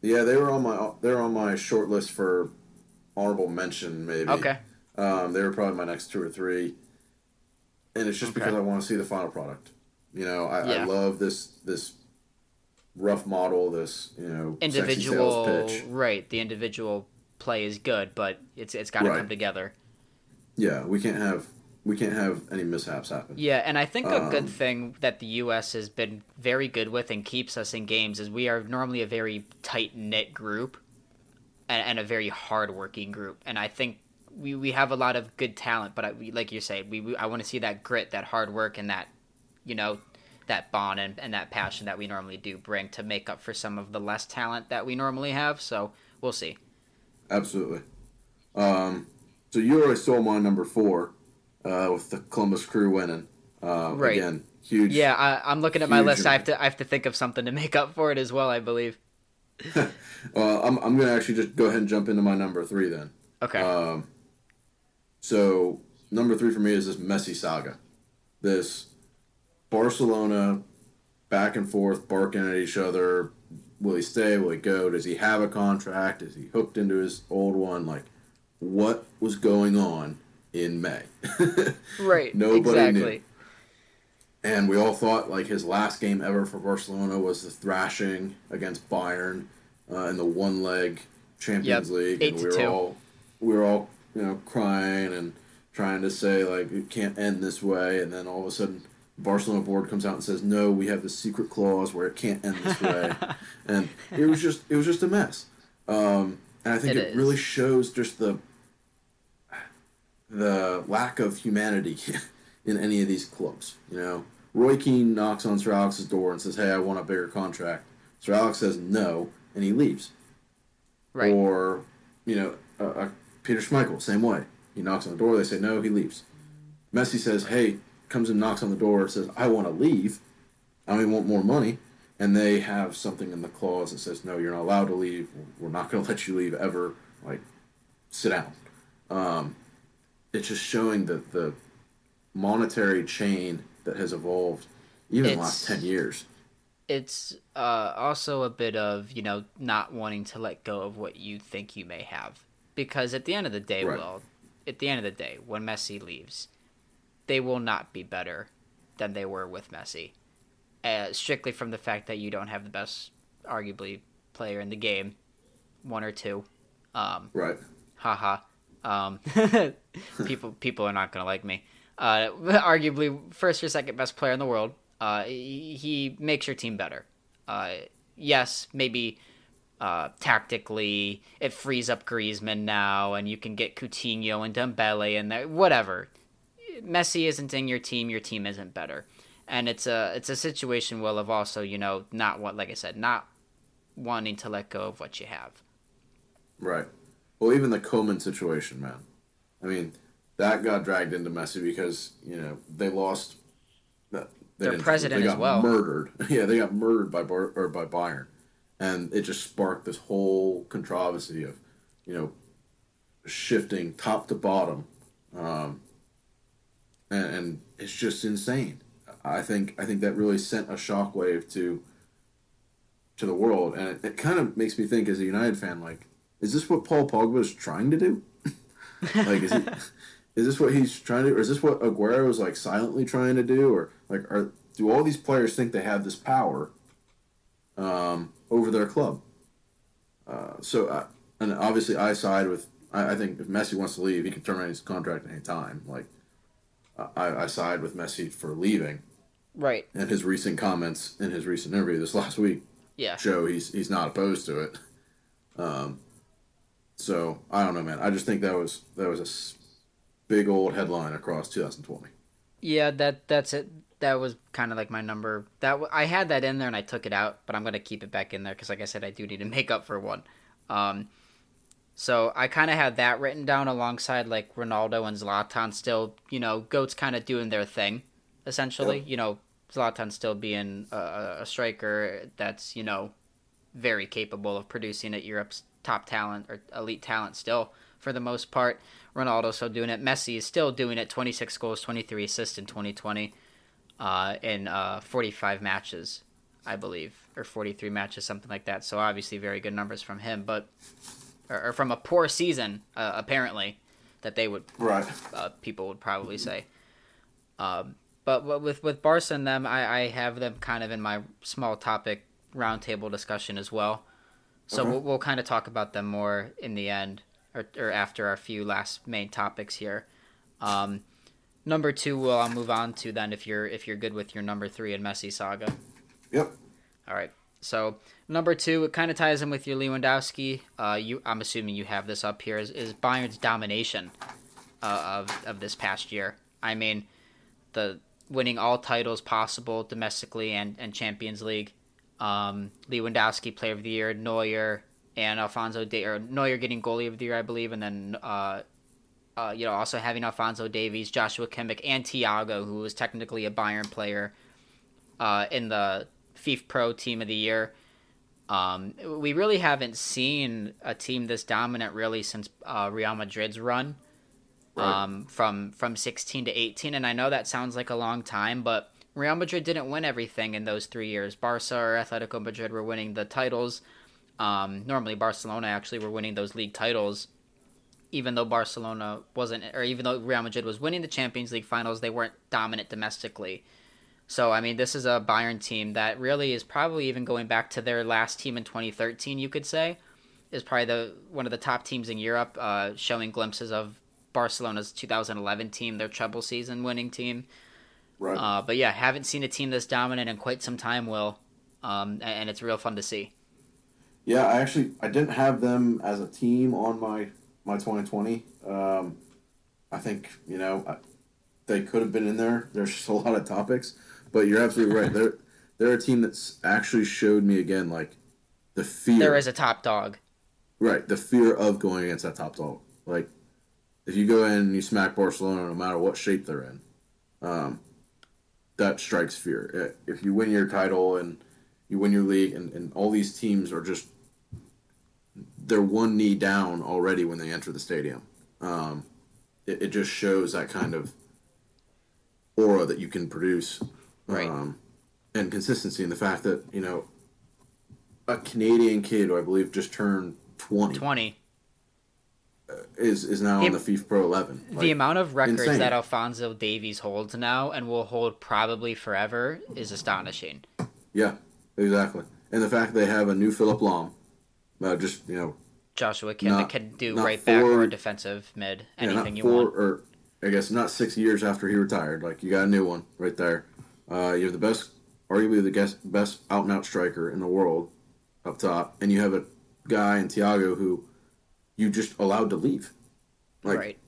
yeah. They were on my they were on my short list for honorable mention. Maybe. Okay. Um, they were probably my next two or three, and it's just Okay. because I want to see the final product. You know, I, Yeah. I love this this rough model, this you know Individual, right? The individual play is good, but it's it's got to Right. come together. Yeah, we can't have we can't have any mishaps happen. Yeah, and I think a good Um, thing that the U.S. has been very good with and keeps us in games is we are normally a very tight knit group and, and a very hardworking group. And I think we, we have a lot of good talent, but I, we, like you say, we, we I want to see that grit, that hard work, and that you know that bond and, and that passion that we normally do bring to make up for some of the less talent that we normally have. So we'll see. Absolutely. Um, so you already stole my number four uh, with the Columbus Crew winning. Uh, Right. Again, huge. Yeah, I, I'm looking at my list. I have to I have to think of something to make up for it as well. I believe. Uh, I'm I'm gonna actually just go ahead and jump into my number three then. Okay. Um, so number three for me is this Messi saga. This Barcelona back and forth barking at each other. Will he stay? Will he go? Does he have a contract? Is he hooked into his old one? Like, what was going on in May? right. nobody exactly. knew. And we all thought like his last game ever for Barcelona was the thrashing against Bayern uh, in the one leg Champions Yep, League, eight and we were two. all we were all you know crying and trying to say like it can't end this way, and then all of a sudden. Barcelona board comes out and says, "No, we have this secret clause where it can't end this way," and it was just it was just a mess. Um, and I think It it, really shows just the the lack of humanity in any of these clubs. You know, Roy Keane knocks on Sir Alex's door and says, "Hey, I want a bigger contract." Sir Alex says no, and he leaves. Right. Or, you know, uh, uh, Peter Schmeichel, same way. He knocks on the door, they say no, he leaves. Messi says, "Hey," comes and knocks on the door, says, "I want to leave. I only want more money." And they have something in the clause that says, "No, you're not allowed to leave. We're not going to let you leave ever. Like, sit down." Um, it's just showing that the monetary chain that has evolved even in the last 10 years. it's uh, also a bit of you know not wanting to let go of what you think you may have because at the end of the day Right. will at the end of the day when messi leaves they will not be better than they were with messi uh, strictly from the fact that you don't have the best arguably player in the game one or two um, Right. haha um, people people are not gonna like me uh, arguably first or second best player in the world uh, he, makes your team better uh, yes maybe uh, tactically, it frees up Griezmann now, and you can get Coutinho and Dembele and whatever. Messi isn't in your team, your team isn't better, and it's a it's a situation well of also you know not what like I said not wanting to let go of what you have. Right. Well, even the Koeman situation, man. I mean, that got dragged into Messi because you know they lost. They Their president they got as well. Murdered. Yeah, they got murdered by Bar- or by Bayern, and it just sparked this whole controversy of, you know, shifting top to bottom, um, and, and it's just insane. I think I think that really sent a shockwave to to the world, and it, it kind of makes me think as a United fan, like, is this what Paul Pogba is trying to do? like, is he? Is this what he's trying to, or is this what Aguero is like silently trying to do, or like, are do all these players think they have this power um, over their club? Uh, so, uh, and obviously, I side with. I, I think if Messi wants to leave, he can terminate his contract at any time. Like, I, I side with Messi for leaving, Right. and his recent comments in his recent interview this last week Yeah. show he's he's not opposed to it. Um, so I don't know, man. I just think that was that was a big old headline across 2020. Yeah, that that's it. That was kind of like my number. That w- I had that in there and I took it out, but I'm gonna keep it back in there because, like I said, I do need to make up for one. Um, so I kind of had that written down alongside like Ronaldo and Zlatan still, you know, goats kind of doing their thing, essentially. Yep. You know, Zlatan still being a, a striker that's you know very capable of producing at Europe's top talent or elite talent still for the most part. Ronaldo still doing it. Messi is still doing it. 26 goals, 23 assists in 2020 uh, in uh, 45 matches, I believe, or 43 matches, something like that. So obviously very good numbers from him, but or, or from a poor season uh, apparently that they would Right. uh, people would probably say. Um, but with with Barca and them, I, I have them kind of in my small topic roundtable discussion as well. So we'll, we'll kind of talk about them more in the end or, or after our few last main topics here. Um, number two, well, I'll move on to then if you're if you're good with your number three and Messi saga. Yep. All right. So number two, it kind of ties in with your Lewandowski. Uh, you, I'm assuming you have this up here. Is, is Bayern's domination uh, of of this past year? I mean, the winning all titles possible domestically and and Champions League. Um, Lewandowski Player of the Year, Neuer and Alphonso da- or Neuer getting Goalie of the Year, I believe, and then uh, uh, you know also having Alphonso Davies, Joshua Kimmich, and Thiago, who was technically a Bayern player uh, in the FIFA Pro Team of the Year. Um, we really haven't seen a team this dominant really since uh, Real Madrid's run Right. um, from from 16 to 18, and I know that sounds like a long time, but Real Madrid didn't win everything in those three years. Barca or Atletico Madrid were winning the titles. Um, normally, Barcelona actually were winning those league titles, even though Barcelona wasn't, or even though Real Madrid was winning the Champions League finals, they weren't dominant domestically. So, I mean, this is a Bayern team that really is probably even going back to their last team in 2013, you could say, is probably the one of the top teams in Europe, uh, showing glimpses of Barcelona's 2011 team, their treble season winning team. Right. Uh, but yeah, haven't seen a team this dominant in quite some time, Will, um, and, and it's real fun to see. Yeah, I actually I didn't have them as a team on my my 2020. Um, I think you know I, they could have been in there. There's just a lot of topics, but you're absolutely right. They're they're a team that's actually showed me again like the fear. There is a top dog. right the fear of going against that top dog. Like if you go in and you smack Barcelona, no matter what shape they're in, um, that strikes fear. If you win your title and you win your league, and, and all these teams are just they're one knee down already when they enter the stadium. Um, it, it just shows that kind of aura that you can produce, Right. Um, and consistency, and the fact that you know a Canadian kid who I believe just turned twenty, 20. is is now It- on the FIFA Pro 11. the amount of records insane. that Alphonso Davies holds now and will hold probably forever is astonishing. yeah, exactly. And the fact they have a new Philipp Lahm, uh, just you know, Joshua Not- can do right back or four- defensive mid, yeah, anything you four want. or I guess not six years after he retired. Like you got a new one right there. Uh, you have the best, arguably the best, best out and out striker in the world up top, and you have a guy in Thiago who you just allowed to leave. Like right.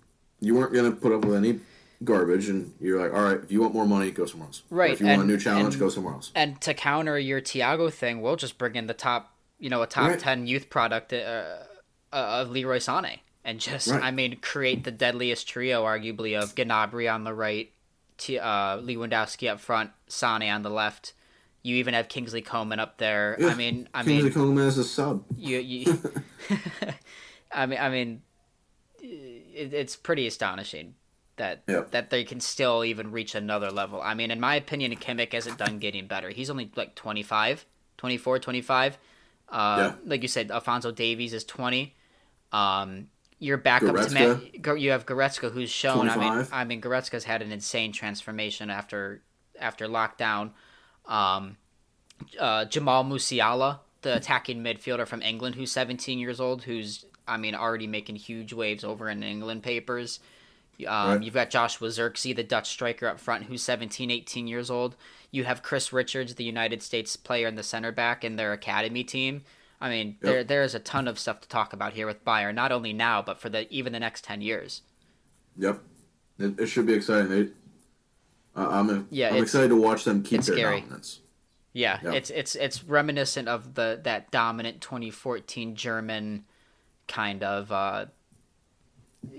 you weren't gonna put up with any garbage, and you're like, all right, if you want more money, go somewhere else. Or Right, if you want a new challenge, and- go somewhere else. And to counter your Thiago thing, we'll just bring in the top, you know, a top Right. ten youth product uh, uh, of Leroy Sané, and just, Right. I mean, create the deadliest trio, arguably, of Gnabry on the right, T- uh, Lewandowski up front, Sané on the left. You even have Kingsley Coman up there. I mean, I Kingsley mean, Coman as a sub. you, you I mean, I mean, it, it's pretty astonishing that Yep. that they can still even reach another level. I mean, in my opinion, Kimmich hasn't done getting better. He's only like 25, 24, 25. Uh, Yeah. Like you said, Alphonso Davies is 20. Um, your backup to Goretzka? Matt, Go- you have Goretzka, who's shown. I mean, 25. I mean, Goretzka's had an insane transformation after after lockdown. Um, uh, Jamal Musiala, the attacking midfielder from England, who's 17 years old, who's I mean already making huge waves over in England papers. Um, Right. You've got Joshua Zirkzee, the Dutch striker up front, who's 17, 18 years old. You have Chris Richards, the United States player in the center back in their academy team. I mean, there there is a ton of stuff to talk about here with Bayern, not only now but for the even the next 10 years. Yep, it, it should be exciting. They, uh, I'm Yeah, I'm excited to watch them keep their scary. dominance. Yeah, Yeah. it's it's it's reminiscent of the that dominant 2014 German kind of uh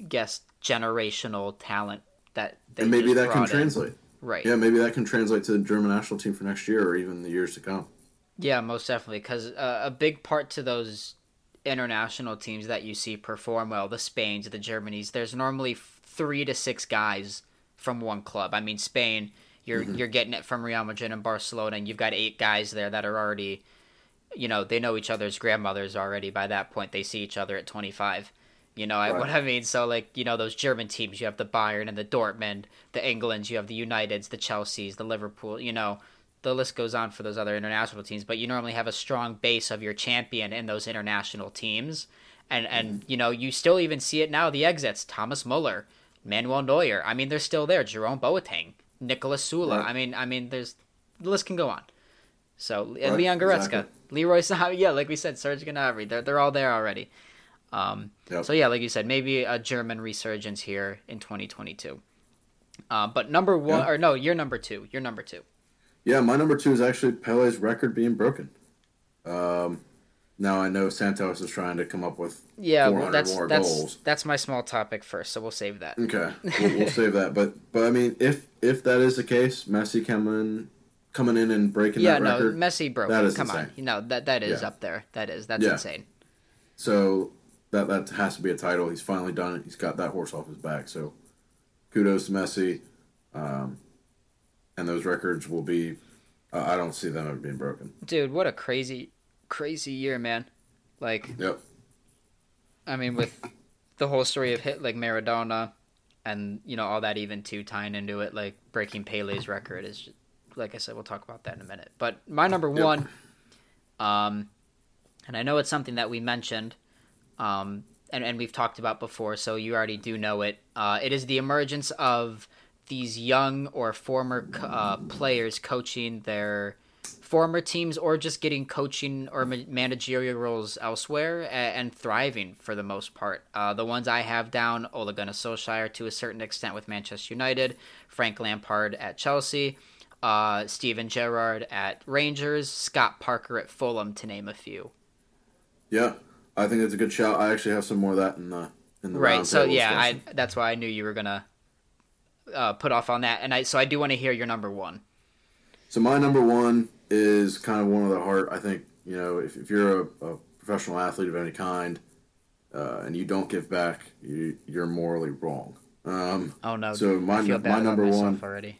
guess generational talent that they and maybe that can in. translate. Right. Yeah, maybe that can translate to the German national team for next year or even the years to come. Yeah, most definitely. Because uh, a big part to those international teams that you see perform well, the Spains, the Germanys, there's normally three to six guys from one club. I mean, Spain, you're you're getting it from Real Madrid and Barcelona, and you've got eight guys there that are already, you know, they know each other's grandmothers already. By that point, they see each other at 25. You know Right. what I mean? So like you know those German teams, you have the Bayern and the Dortmund, the Englands, you have the Uniteds, the Chelseas, the Liverpool. You know the list goes on for those other international teams, but you normally have a strong base of your champion in those international teams. And and mm-hmm. you know, you still even see it now, the exits, Thomas Muller, Manuel Neuer. I mean, they're still there, Jerome Boateng, Niklas Süle. Right. I mean, I mean there's the list can go on. So Right, Leon Goretzka, exactly. Leroy Sané, yeah, like we said, Serge Gnabry, they're they're all there already. Um, Yep. So yeah, like you said, maybe a German resurgence here in 2022. Uh, but number one, Yeah. or no, you're number two. You're number two. Yeah, my number two is actually Pele's record being broken. Um, now I know Santos is trying to come up with Yeah, 400 well, that's more that's goals. that's my small topic first, so we'll save that. Okay, we'll, we'll save that. But but I mean, if if that is the case, Messi coming coming in and breaking Yeah, that no, record. Messi broke. that is Come on, insane. you know that that is Yeah. up there. That is that's Yeah. insane. So that that has to be a title. He's finally done it. He's got that horse off his back. So kudos to Messi. Um, and those records will be. Uh, I don't see them ever being broken. Dude, what a crazy, crazy year, man. Like, Yep. I mean, with the whole story of hit like Maradona, and you know all that even too tying into it, like breaking Pele's record is, just, like I said, we'll talk about that in a minute. But my number Yep. one, um, and I know it's something that we mentioned, um, and and we've talked about before, so you already do know it. Uh, it is the emergence of these young or former uh, players coaching their former teams or just getting coaching or ma- managerial roles elsewhere a- and thriving for the most part. Uh, the ones I have down, Ole Gunnar Solskjaer to a certain extent with Manchester United, Frank Lampard at Chelsea, uh, Steven Gerrard at Rangers, Scott Parker at Fulham, to name a few. Yeah, I think it's a good shout. I actually have some more of that in the in the Right. So yeah, I, that's why I knew you were gonna uh, put off on that, and I so I do want to hear your number one. So my number one is kind of one of the heart. I think you know if, if you're a, a professional athlete of any kind, uh, and you don't give back, you, you're morally wrong. Um, Oh no! So my- my number one- already.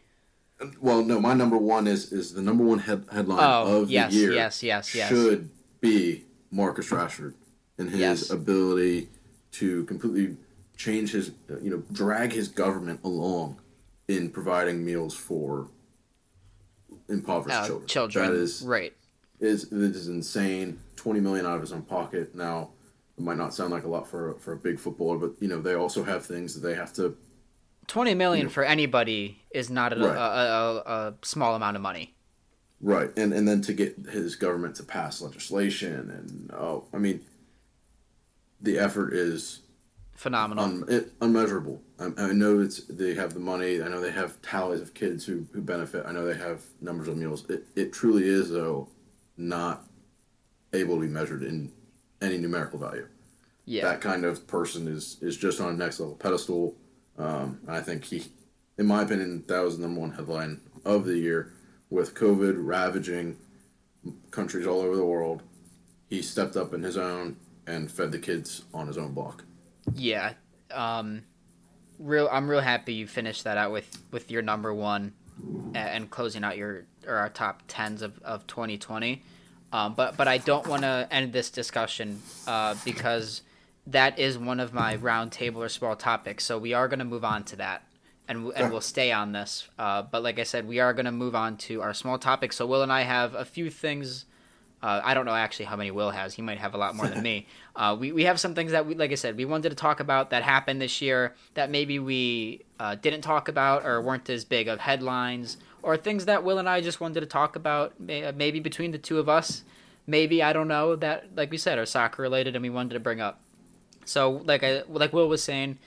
well, no, my number one is is the number one head, headline Oh of yes, the year. yes, yes, yes. should be Marcus Rashford and his Yes. ability to completely change his, you know, drag his government along in providing meals for impoverished Uh, children. children. That is right. is this is insane. Twenty million out of his own pocket. Now, it might not sound like a lot for a- for a big footballer, but you know they also have things that they have to. Twenty million Yeah. for anybody is not a, Right. a, a, a small amount of money. Right, and and then to get his government to pass legislation, and oh, I mean, the effort is phenomenal, un, it, unmeasurable. I, I, know it's they have the money. I know they have tallies of kids who, who benefit. I know they have numbers of meals. It, it truly is though not able to be measured in any numerical value. Yeah, that kind of person is is just on a next level pedestal. Um, I think he, in my opinion, that was the number one headline of the year with COVID ravaging countries all over the world. He stepped up in his own and fed the kids on his own block. Yeah, um, real. I'm real happy you finished that out with with your number one and closing out your or our top tens of, of 2020. Um, but but I don't want to end this discussion uh, because that is one of my roundtable or small topics. So we are going to move on to that, and and we'll stay on this. Uh, but like I said, we are going to move on to our small topic. So Will and I have a few things uh, I don't know actually how many Will has. He might have a lot more than me. Uh, we, we have some things that we, like I said, we wanted to talk about that happened this year that maybe we uh, didn't talk about or weren't as big of headlines or things that Will and I just wanted to talk about uh, maybe between the two of us. Maybe I don't know that like we said are soccer related and we wanted to bring up. So like I like Will was saying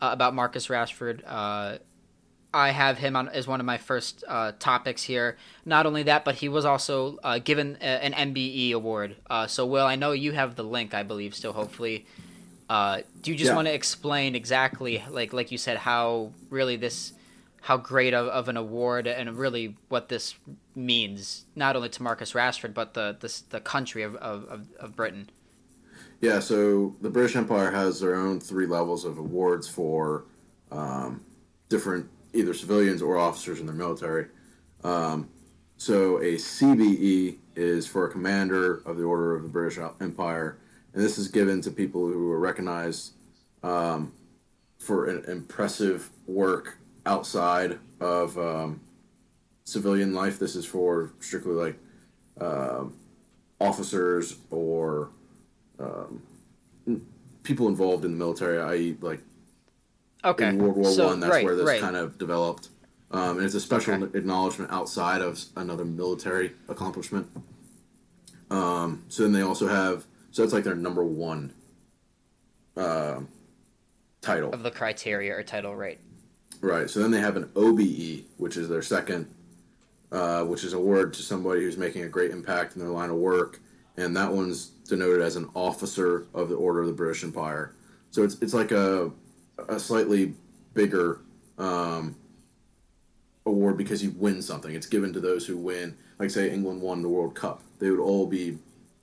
uh, about Marcus Rashford uh, I have him on as one of my first uh, topics here. Not only that, but he was also uh, given a, an MBE award. Uh, so, Will, I know you have the link, I believe, still. Hopefully, uh, do you just yeah. want to explain exactly, like like you said, how really this, how great of, of an award, and really what this means, not only to Marcus Rashford, but the the, the country of, of, of Britain. Yeah. So the British Empire has their own three levels of awards for um, different either civilians or officers in the military. Um, so a CBE is for a commander of the Order of the British Empire, and this is given to people who are recognized um, for impressive work outside of um, civilian life. This is for strictly like uh, officers or um, people involved in the military, i.e., like Okay. In World War so, One, that's right, where this right. kind of developed. Um, and it's a special okay. acknowledgement outside of another military accomplishment. Um, so then they also have so that's like their number one uh, title of the criteria or title, right? Right. So then they have an OBE, which is their second, uh, which is a word to somebody who's making a great impact in their line of work, and that one's denoted as an officer of the Order of the British Empire. So it's it's like a a slightly bigger um, award because you win something. It's given to those who win. Like say England won the World Cup, they would all be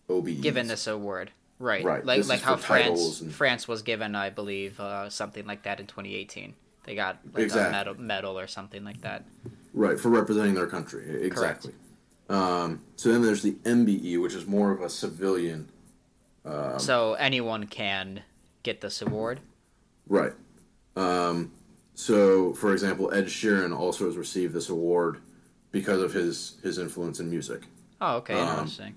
OBEs. Given this award, right? Right. Like like how France and... France was given, I believe, uh, something like that in 2018. They got like exactly. a medal, medal or something like that. Right for representing their country. Exactly. Um, so then there's the MBE, which is more of a civilian. Um, so anyone can get this award. Right. Um, so, for example, Ed Sheeran also has received this award because of his his influence in music. Oh, okay, um, interesting.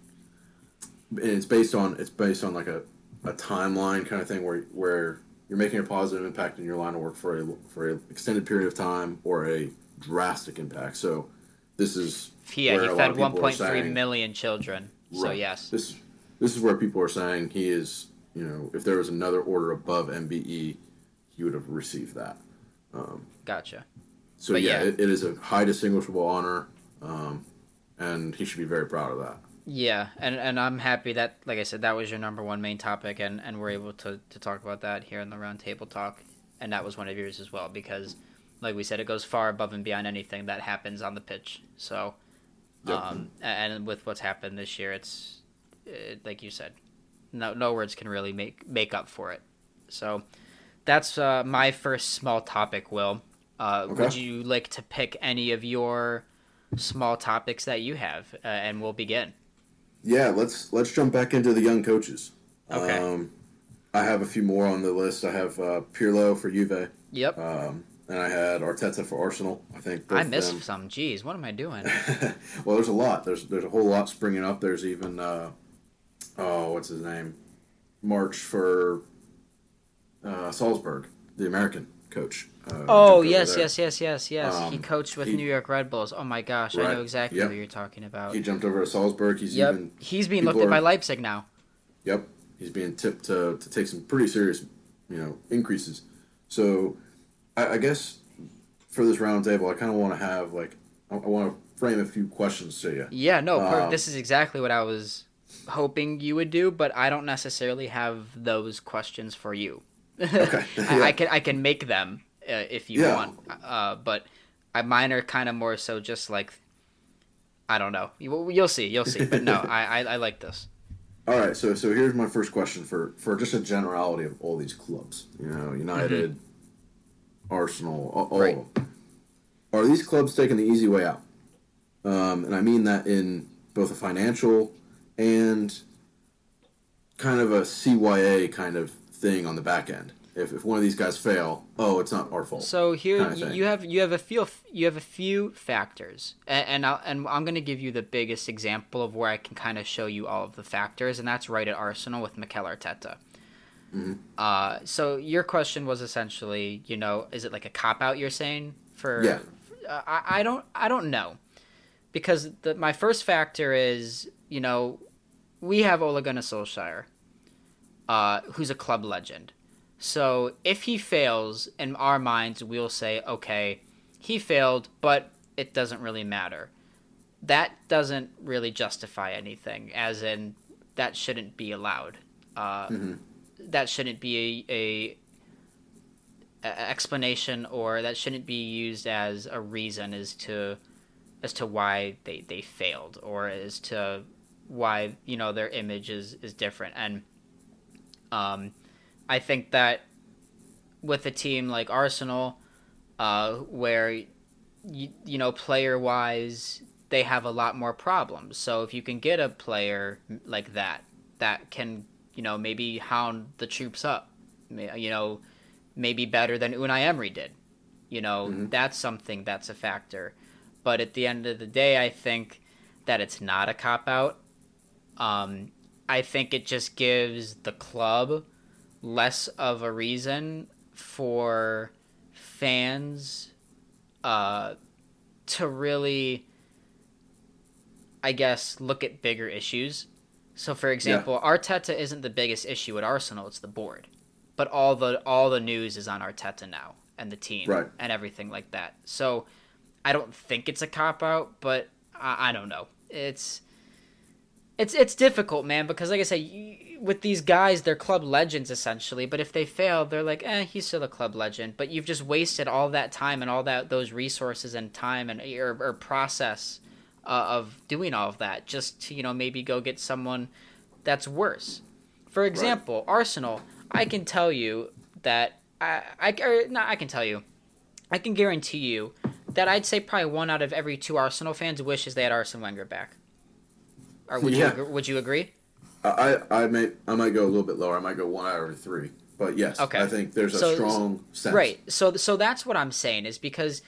And it's based on it's based on like a, a timeline kind of thing where where you're making a positive impact in your line of work for a for an extended period of time or a drastic impact. So, this is yeah, he fed 1.3 million children. Right, so yes, this this is where people are saying he is. You know, if there was another order above MBE, he would have received that. Um, gotcha. So yeah, yeah. It, it is a high distinguishable honor, um, and he should be very proud of that. Yeah, and and I'm happy that, like I said, that was your number one main topic, and and we're able to to talk about that here in the roundtable talk, and that was one of yours as well because, like we said, it goes far above and beyond anything that happens on the pitch. So, yep. um, and with what's happened this year, it's it, like you said, no no words can really make make up for it. So that's uh, my first small topic. Will, uh, okay. would you like to pick any of your small topics that you have, uh, and we'll begin? Yeah, let's let's jump back into the young coaches. Okay. Um, I have a few more on the list. I have uh, Pirlo for Juve. Yep. Um, and I had Arteta for Arsenal. I think I missed some. Jeez, what am I doing? well, there's a lot. There's there's a whole lot springing up. There's even uh, oh, what's his name? Marsch for uh, Salzburg, the American coach. Uh, oh yes, yes, yes, yes, yes. Um, he coached with he, New York Red Bulls. Oh my gosh, right, I know exactly yep. what you're talking about. He jumped over to Salzburg. He's yep. even he's being looked at by Leipzig now. Yep. he's being tipped to, to take some pretty serious, you know, increases. So, I, I guess for this roundtable, I kind of want to have like I, I want to frame a few questions to you. Yeah, no, per- Um, this is exactly what I was hoping you would do, but I don't necessarily have those questions for you. Okay. I, Yeah. I can I can make them uh, if you Yeah. want, uh, but I, mine are kind of more so just like I don't know. You, you'll see, you'll see. But no, I, I I like this. All right, so so here's my first question for for just a generality of all these clubs. You know, United, Arsenal, all, all Right. Are these clubs taking the easy way out? Um, and I mean that in both a financial and kind of a CYA kind of thing on the back end. If, if one of these guys fail, oh, it's not our fault. So here you, have you have a few you have a few factors, and and, I'll, and I'm going to give you the biggest example of where I can kind of show you all of the factors, and that's right at Arsenal with Mikel Arteta. Mm-hmm. Uh, so your question was essentially, you know, is it like a cop out? You're saying for Yeah. Uh, I, I don't I don't know because the, my first factor is you know we have Ole Gunnar Solskjaer, uh, who's a club legend. So if he fails, in our minds, we'll say, okay, he failed, but it doesn't really matter. That doesn't really justify anything, as in that shouldn't be allowed. Uh, That shouldn't be a, a, a explanation, or that shouldn't be used as a reason as to as to why they, they failed, or as to why you know their image is, is different. And um, I think that with a team like Arsenal, uh, where you, you know player wise they have a lot more problems. So if you can get a player like that that can you know maybe hound the troops up, you know maybe better than Unai Emery did, you know that's something that's a factor. But at the end of the day, I think that it's not a cop out. Um, I think it just gives the club less of a reason for fans uh, to really, I guess, look at bigger issues. So, for example, Arteta isn't the biggest issue at Arsenal; it's the board. But all the all the news is on Arteta now and the team Right. and everything like that. So, I don't think it's a cop out, but I, I don't know. It's it's it's difficult, man, because like I say, with these guys, they're club legends essentially. But if they fail, they're like, eh, he's still a club legend. But you've just wasted all that time and all that those resources and time and or, or process uh, of doing all of that just to you know maybe go get someone that's worse. For example, Arsenal, I can tell you that I I or not, I can tell you, I can guarantee you that I'd say probably one out of every two Arsenal fans wishes they had Arsene Wenger back. Or would Yeah. you agree, would you agree? I, I I may I might go a little bit lower. I might go one out of three. But yes, Okay. I think there's a So- strong sense. Right. So so that's what I'm saying is because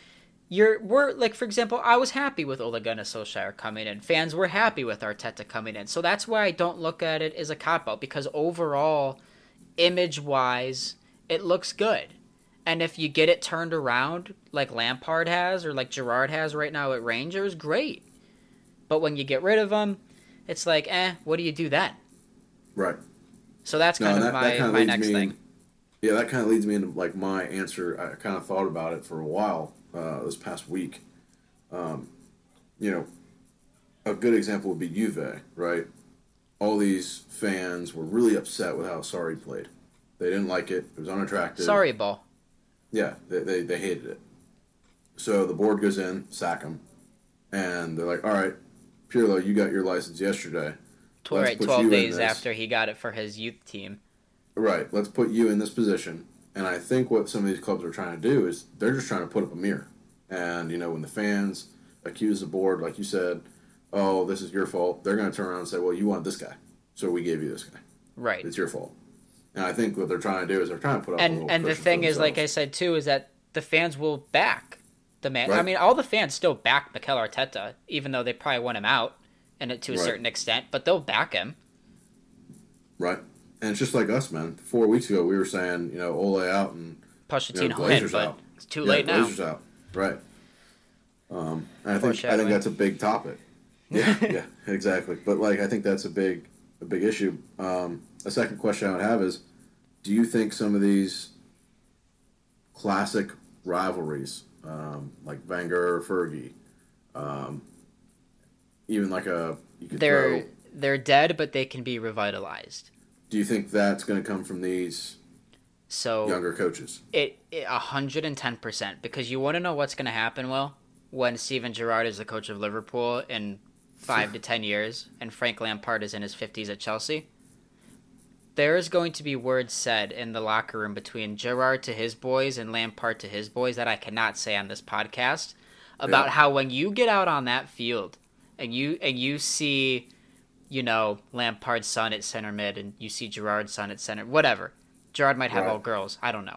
you're we're like for example, I was happy with Ole Gunnar Solskjaer coming in. Fans were happy with Arteta coming in. So that's why I don't look at it as a cop out because overall, image wise, it looks good. And if you get it turned around like Lampard has or like Gerrard has right now at Rangers, great. But when you get rid of them, it's like, eh, what do you do then? Right. So that's kind and of that, my, that kind of my next me. thing. Yeah, that kind of leads me into like my answer. I kind of thought about it for a while uh, this past week. Um, you know, a good example would be Juve, right? All these fans were really upset with how Sarri played. They didn't like it. It was unattractive. Sarri, ball. Yeah, they, they, they hated it. So the board goes in, sack him, and they're like, "All right, Pirlo, you got your license yesterday. Right, 12 days after he got it for his youth team. Right, let's put you in this position." And I think what some of these clubs are trying to do is they're just trying to put up a mirror. And you know, when the fans accuse the board, like you said, "Oh, this is your fault," they're going to turn around and say, "Well, you want this guy, so we gave you this guy. Right. It's your fault." And I think what they're trying to do is they're trying to put up And and the thing is, like I said too, is that the fans will back the man. I mean, all the fans still back Mikel Arteta, even though they probably want him out, and it to a Right. certain extent, but they'll back him. right. And it's just like us, man. Four weeks ago, we were saying, you know, Ole out and Pochettino Glazer's but out. it's too Yeah, late now. Glazer's out. Right. Um, and I think I think that's a big topic. Yeah, yeah, exactly. But like, I think that's a big a big issue. Um, a second question I would have is, do you think some of these classic rivalries, um, like Wenger, or Fergie, um, even like a you could they're throw, they're dead, but they can be revitalized. do you think that's going to come from these So younger coaches? it a hundred and ten percent because you want to know what's going to happen. Well, when Steven Gerrard is the coach of Liverpool in five to ten years, and Frank Lampard is in his fifties at Chelsea. There is going to be words said in the locker room between Gerrard to his boys and Lampard to his boys that I cannot say on this podcast about Yeah. how when you get out on that field and you and you see, you know, Lampard's son at center mid and you see Gerrard's son at center, whatever. Gerrard might have Right. all girls. I don't know.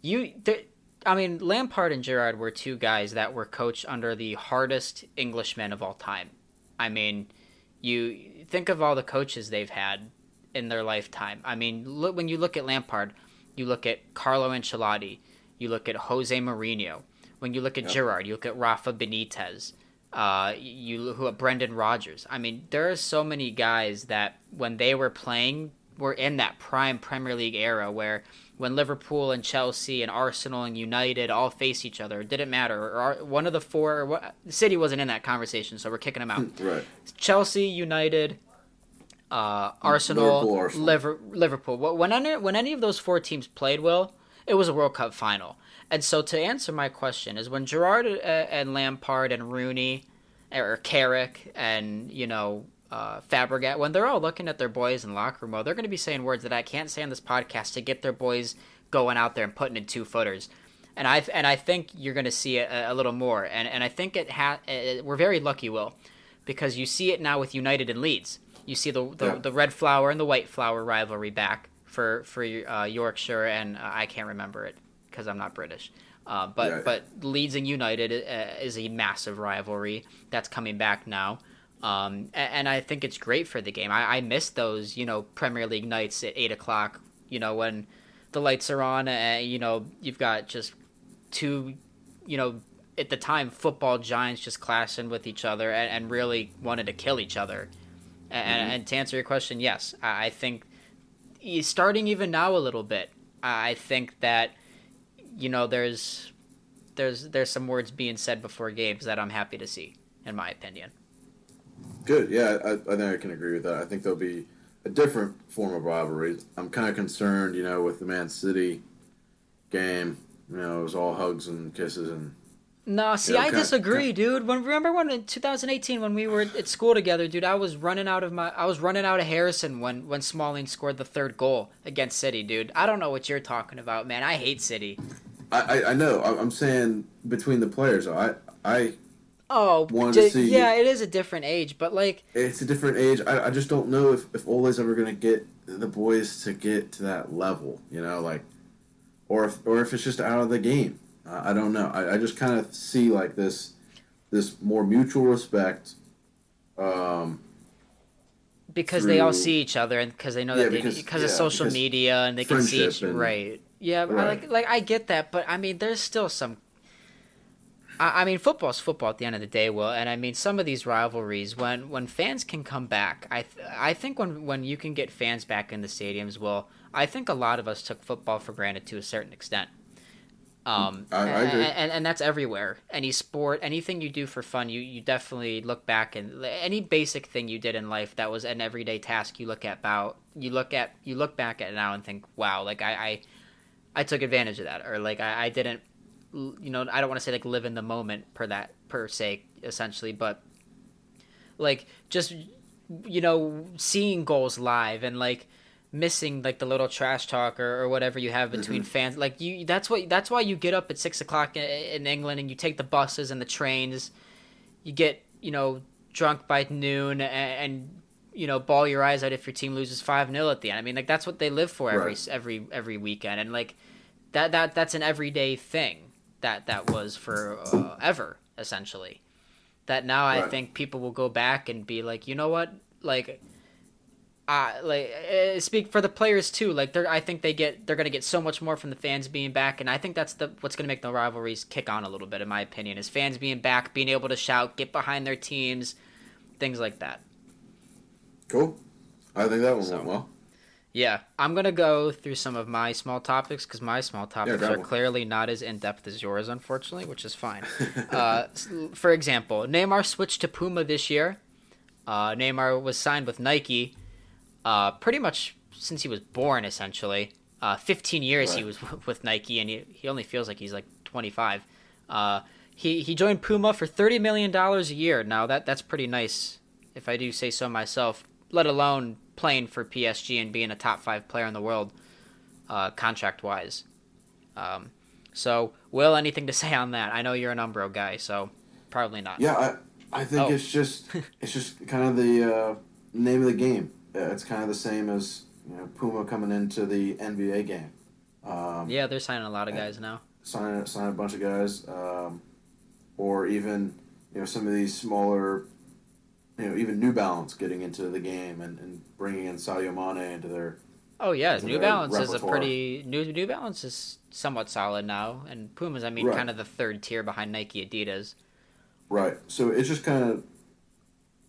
You, there, I mean, Lampard and Gerrard were two guys that were coached under the hardest Englishmen of all time. I mean, you think of all the coaches they've had in their lifetime. I mean, look, when you look at Lampard, you look at Carlo Ancelotti, you look at Jose Mourinho. When you look at Yep. Gerrard, you look at Rafa Benitez. Uh, you look at Brendan Rodgers. I mean, there are so many guys that when they were playing were in that prime Premier League era where when Liverpool and Chelsea and Arsenal and United all face each other, it didn't matter. Or, one of the four, or what, City wasn't in that conversation, so we're kicking them out. Right. Chelsea, United, uh, Arsenal, Liverpool, Arsenal. Liver- Liverpool. When any, when any of those four teams played well, it was a World Cup final. And so to answer my question is when Gerrard uh, and Lampard and Rooney or Carrick and you know uh, Fabregas when they're all looking at their boys in locker room, well, they're going to be saying words that I can't say on this podcast to get their boys going out there and putting in two footers. And I and I think you're going to see it a, a little more. And and I think it ha- uh, we're very lucky, Will, because you see it now with United and Leeds. You see the the, Yeah. the red flower and the white flower rivalry back for for uh, Yorkshire and uh, I can't remember it because I'm not British. Uh, but Yeah. but Leeds and United uh, is a massive rivalry that's coming back now. Um, and, I think it's great for the game. I, I miss those, you know, Premier League nights at eight o'clock. You know, when the lights are on, and you know, you've got just two, you know, at the time football giants just clashing with each other and, and really wanted to kill each other. And, mm-hmm. and to answer your question, yes, I, think starting even now a little bit. I I think that you know there's there's there's some words being said before games that I'm happy to see, in my opinion. Good. Yeah, I, I think I can agree with that. I think there'll be a different form of rivalry. I'm kind of concerned, you know, with the Man City game. You know, it was all hugs and kisses and No, see, Yeah, I okay. disagree, dude. When remember when in 2018 when we were at school together, dude, I was running out of my I was running out of Harrison when when Smalling scored the third goal against City, dude. I don't know what you're talking about, man. I hate City. I, I, I know. I'm saying between the players. I I Oh, d- see- yeah, it is a different age, but like, it's a different age. I, I just don't know if if Ole's ever gonna get the boys to get to that level. You know, like, or if or if it's just out of the game. I, don't know. I, I just kind of see like this this more mutual respect. Um, because they all see each other and because they know Yeah, that they because- because of social because media and they can see each and- right. Yeah, but I like like I get that, but I mean, there's still some. I, I mean, football's football at the end of the day, Will, and I mean some of these rivalries when when fans can come back. I th- I think when when you can get fans back in the stadiums, Will, I think a lot of us took football for granted to a certain extent. Um, I- I agree. And, and, and that's everywhere. Any sport, anything you do for fun, you, you definitely look back and any basic thing you did in life that was an everyday task. You look at about you look at you look back at it now and think, wow, like I I, I took advantage of that, or like I, I didn't, you know, I don't want to say like live in the moment per that per se essentially, but like just you know seeing goals live and like missing like the little trash talk or, or whatever you have between fans. Like you that's what that's why you get up at six o'clock in, in england and you take the buses and the trains. You get you know drunk by noon and, and you know ball your eyes out if your team loses 5-0 at the end. I mean like that's what they live for every Right. every every weekend. And like that that that's an everyday thing that that was for uh, ever essentially. That now I think people will go back and be like, you know what, like, uh, like uh, speak for the players too. Like they're, I think they get they're gonna get so much more from the fans being back, and I think that's the what's gonna make the rivalries kick on a little bit, in my opinion, is fans being back, being able to shout, get behind their teams, things like that. cool. I think that one So- went well. Yeah, I'm gonna go through some of my small topics because my small topics Yeah, are go. clearly not as in depth as yours, unfortunately, which is fine. uh, for example, Neymar switched to Puma this year. Uh, Neymar was signed with Nike, uh, pretty much since he was born, essentially. Uh, 15 years he Right. was with Nike, and he, he only feels like he's like 25. Uh, he he joined Puma for 30 million dollars a year. Now that that's pretty nice, if I do say so myself. Let alone playing for PSG and being a top five player in the world, uh, contract wise. Um, so, Will, anything to say on that? I know you're an Umbro guy, so probably not. Yeah, I, I think Oh. it's just it's just kind of the uh, name of the game. Uh, It's kind of the same as you know Puma coming into the NBA game. Um, Yeah, they're signing a lot of guys now. Signing sign a bunch of guys, um, or even you know some of these smaller, you know even New Balance getting into the game and, and bringing in Sadio Mane into their Oh yeah, New Balance is a pretty New New Balance is somewhat solid now, and Pumas, I mean, Right. kind of the third tier behind Nike, Adidas. right. So it's just kind of,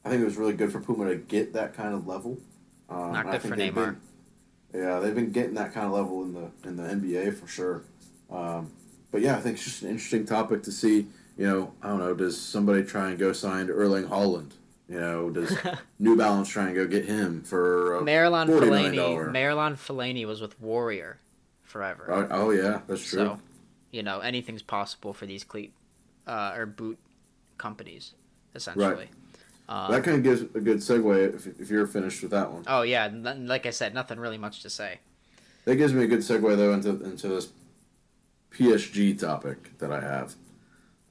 I think it was really good for Puma to get that kind of level. Um, Not good for Neymar. been- yeah, they've been getting that kind of level in the in the NBA for sure. Um, but yeah, I think it's just an interesting topic to see. You know, I don't know. Does somebody try and go sign Erling Haaland? You know, does New Balance try and go get him for? Uh, Marouane $40 million Fellaini, Marouane Fellaini was with Warrior forever. oh, oh yeah, that's true. So, you know, anything's possible for these cleat uh, or boot companies, essentially. Um, that kind of gives a good segue if, if you're finished with that one. oh yeah, like I said, nothing really much to say. That gives me a good segue though into into this PSG topic that I have.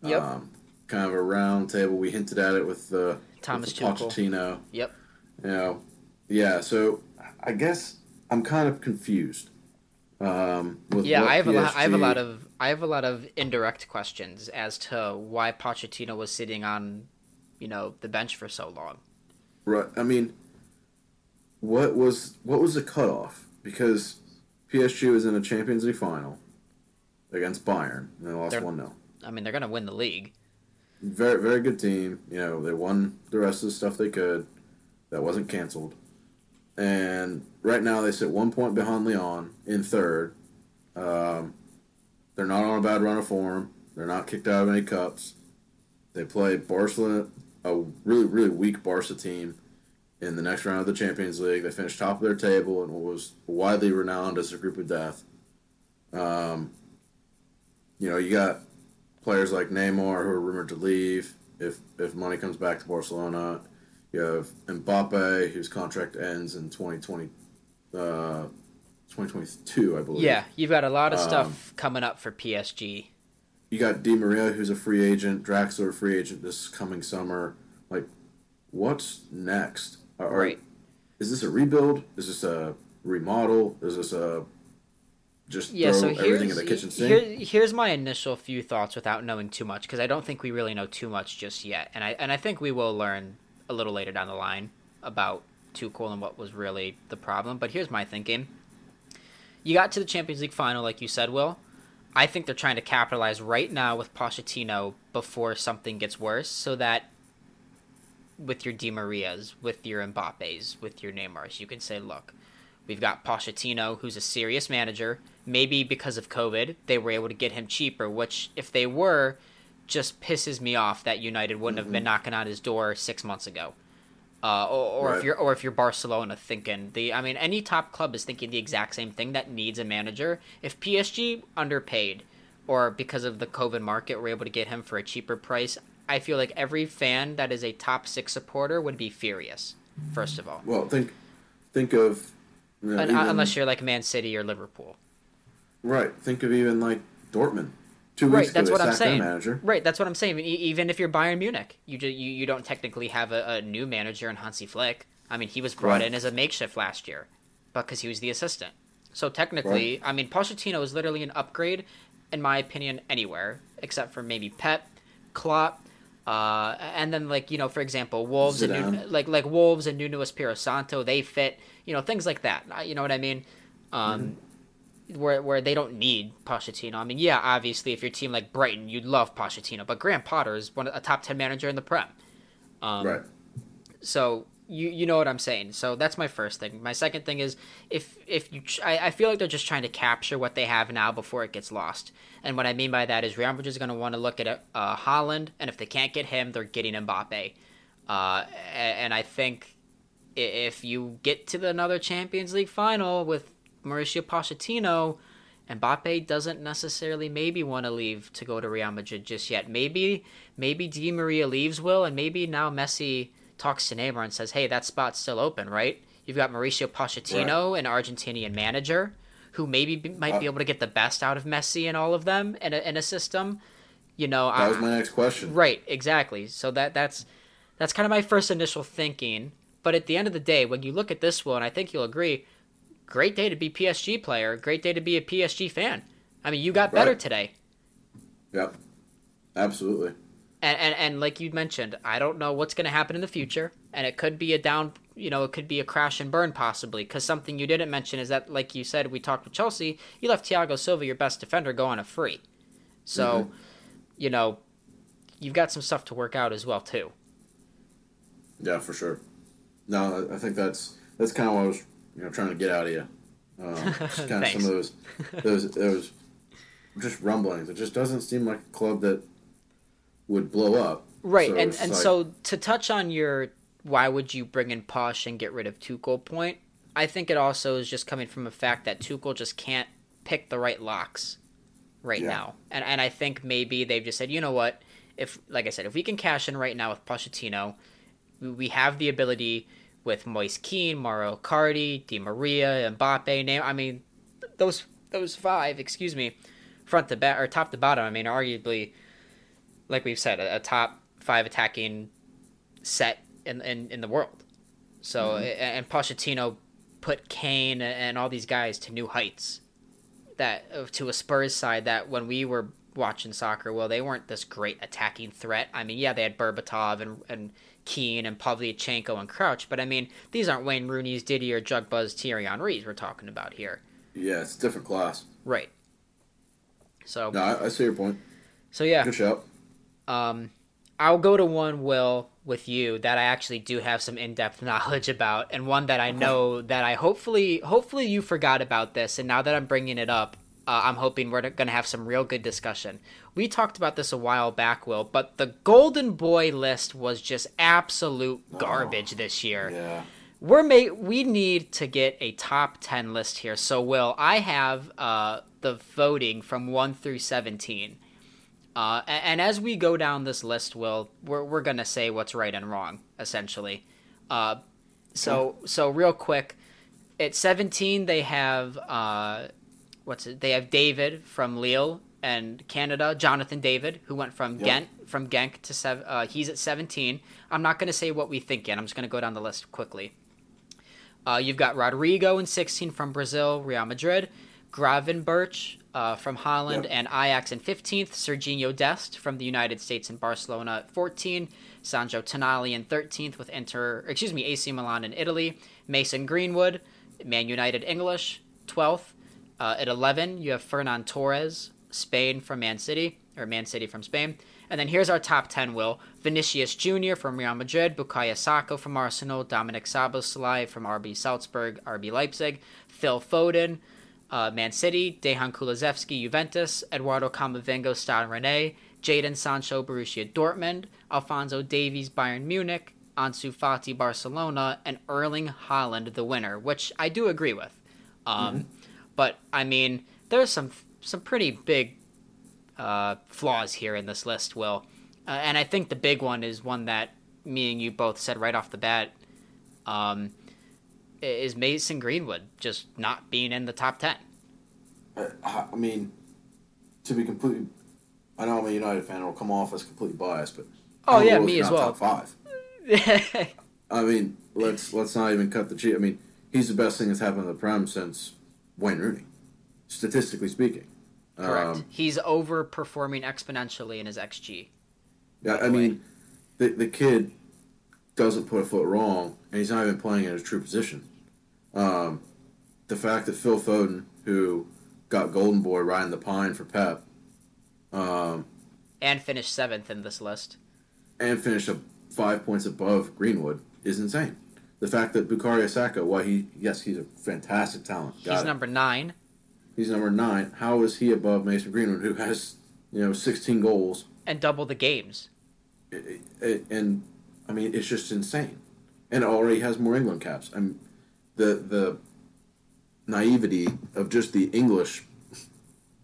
Yep. Um, kind of a round table. We hinted at it with the Thomas with the Pochettino. Yep. You know, yeah. So I guess I'm kind of confused. Um, with Yeah, I have a lot. I have a lot of. I have a lot of indirect questions as to why Pochettino was sitting on, you know, the bench for so long. Right. I mean, what was what was the cutoff? Because PSG was in a Champions League final against Bayern and they lost one 0 I mean, they're gonna win the league. Very very good team. You know they won the rest of the stuff they could. That wasn't canceled. And right now they sit one point behind Lyon in third. Um, they're not on a bad run of form. They're not kicked out of any cups. They play Barcelona, a really really weak Barca team, in the next round of the Champions League. They finished top of their table and was widely renowned as a group of death. Um, you know, you got players like Neymar who are rumored to leave if if money comes back to Barcelona. You have Mbappe whose contract ends in 2020, uh, 2022, I believe. Yeah, you've got a lot of Um, stuff coming up for PSG. You got Di Maria who's a free agent, Draxler a free agent this coming summer. Like, what's next? Are, Right. Is this a rebuild? Is this a remodel? Is this a just Yeah, throw so everything here's in the kitchen sink? here, here's my initial few thoughts without knowing too much because I don't think we really know too much just yet, and I and I think we will learn a little later down the line about Tuchel and what was really the problem. But here's my thinking: you got to the Champions League final, like you said, Will. I think they're trying to capitalize right now with Pochettino before something gets worse, so that with your Di Marias, with your Mbappes, with your Neymars, you can say, look, we've got Pochettino, who's a serious manager. Maybe because of COVID, they were able to get him cheaper, which, if they were, just pisses me off that United wouldn't have been mm-hmm. knocking on his door six months ago. Uh, or, or if you're or if you're Barcelona thinking the I mean any top club is thinking the exact same thing that needs a manager. If PSG underpaid or because of the COVID market were able to get him for a cheaper price, I feel like every fan that is a top six supporter would be furious. First of all, Well, think think of you know, even- unless you're like Man City or Liverpool. right. Think of even like Dortmund. Two Right, that's what I'm saying. Manager. Right, that's what I'm saying. Even if you're Bayern Munich, you ju- you, you don't technically have a, a new manager in Hansi Flick. I mean, he was brought Right. in as a makeshift last year, because he was the assistant. So technically, I mean, Pochettino is literally an upgrade, in my opinion, anywhere except for maybe Pep, Klopp, uh, and then like you know, for example, Wolves and Nuno, Zidane. like like Wolves and Nuno Espirito Santo, they fit. You know, things like that. You know what I mean? Um, where where they don't need Pochettino. I mean, yeah, obviously, if you're team like Brighton, you'd love Pochettino, but Graham Potter is one of, a top ten manager in the Prem. Um, right. So you you know what I'm saying. So that's my first thing. My second thing is if if you I, I feel like they're just trying to capture what they have now before it gets lost. And what I mean by that is Real Madrid is going to want to look at uh, Haaland, and if they can't get him, they're getting Mbappe. Uh, and I think if you get to the another Champions League final with Mauricio Pochettino, and Mbappe doesn't necessarily maybe want to leave to go to Real Madrid just yet. Maybe maybe Di Maria leaves Will, and maybe now Messi talks to Neymar and says, "Hey, that spot's still open, right?" You've got Mauricio Pochettino, right. an Argentinian manager, who maybe be, might uh, be able to get the best out of Messi and all of them in a, in a system. You know, that I, was my next question. Right, exactly. So that that's that's kind of my first initial thinking. But at the end of the day, when you look at this one, I think you'll agree. Great day to be PSG player. Great day to be a PSG fan. I mean, you got right. better today. Yep, absolutely and, and and like you mentioned, I don't know what's going to happen in the future, and it could be a down, you know, it could be a crash and burn possibly. Because something you didn't mention is that, like you said, we talked with Chelsea, you left Thiago Silva, your best defender, go on a free. So, mm-hmm. you know, you've got some stuff to work out as well too. Yeah, for sure. No, I think that's that's kind of what I was, you know, trying to get out of you. Um, just kind of some of those, those, those, just rumblings. It just doesn't seem like a club that would blow up. Right, so and and like... so to touch on your why would you bring in Posh and get rid of Tuchel point, I think it also is just coming from a fact that Tuchel just can't pick the right locks right yeah. now, and and I think maybe they've just said, you know what, if like I said, if we can cash in right now with Pochettino, we have the ability with Moise Kean, Mauro Icardi, Di Maria, Mbappe. Name, I mean, those those five, excuse me, front to back or top to bottom. I mean, arguably like we've said, a, a top five attacking set in in, in the world. So mm-hmm. and Pochettino put Kane and all these guys to new heights. That to a Spurs side that when we were watching soccer, well, they weren't this great attacking threat. I mean, yeah, they had Berbatov and and Keane and Pavlyuchenko and Crouch, but I mean, these aren't Wayne Rooney's, Didier, Drogba's, Thierry Henry's we're talking about here. Yeah, it's a different class. Right. So. No, I, I see your point. So yeah. Good shout. Um, I'll go to one, Will, with you that I actually do have some in-depth knowledge about, and one that I know that I hopefully, hopefully you forgot about this, and now that I'm bringing it up, uh, I'm hoping we're going to have some real good discussion. We talked about this a while back, Will, but the Golden Boy list was just absolute garbage oh, this year. Yeah. We're ma- we need to get a top 10 list here. So, Will, I have uh, the voting from 1 through 17. Uh, and, and, as we go down this list, Will, we're, we're going to say what's right and wrong, essentially. Uh, so, so real quick, at 17, they have, uh, what's it? They have David from Lille and Canada, Jonathan David, who went from yep. Ghent, from Genk to, seven, uh, he's at 17. I'm not going to say what we think yet. I'm just going to go down the list quickly. Uh, you've got Rodrygo in 16 from Brazil, Real Madrid. Gravenberch uh, from Holland, yep. and Ajax in 15th. Serginho Dest from the United States and Barcelona at 14. Sandro Tonali in 13th with Inter, excuse me, AC Milan in Italy. Mason Greenwood, Man United English, 12th. Uh, at 11, you have Ferran Torres, Spain from Man City, or Man City from Spain. And then here's our top 10, Will. Vinicius Jr. from Real Madrid, Bukayo Saka from Arsenal, Dominic Szoboszlai from RB Salzburg, RB Leipzig, Phil Foden, uh, Man City, Dejan Kulusevski, Juventus, Eduardo Camavinga, Stade Rennais, Jadon Sancho, Borussia Dortmund, Alphonso Davies, Bayern Munich, Ansu Fati, Barcelona, and Erling Haaland, the winner, which I do agree with. Um, mm-hmm. But I mean, there's some some pretty big uh, flaws here in this list, Will, uh, and I think the big one is one that me and you both said right off the bat. Um, is Mason Greenwood just not being in the top 10. I, I mean, to be completely, I know I'm a United fan, it'll come off as completely biased, but oh yeah, me as well. Top five. I mean, let's let's not even cut the cheat. I mean, he's the best thing that's happened to the Prem since Wayne Rooney, statistically speaking. Correct. Um, he's overperforming exponentially in his xG. Yeah, I mean, the the kid doesn't put a foot wrong, and he's not even playing in his true position. Um, the fact that Phil Foden, who got Golden Boy riding the pine for Pep, um, and finished seventh in this list, and finished five points above Greenwood, is insane. The fact that Bukayo Saka, why he yes, he's a fantastic talent. Got he's it. number nine. He's number nine. How is he above Mason Greenwood, who has you know 16 goals and double the games? It, it, and I mean, it's just insane. And already has more England caps. I'm the the naivety of just the English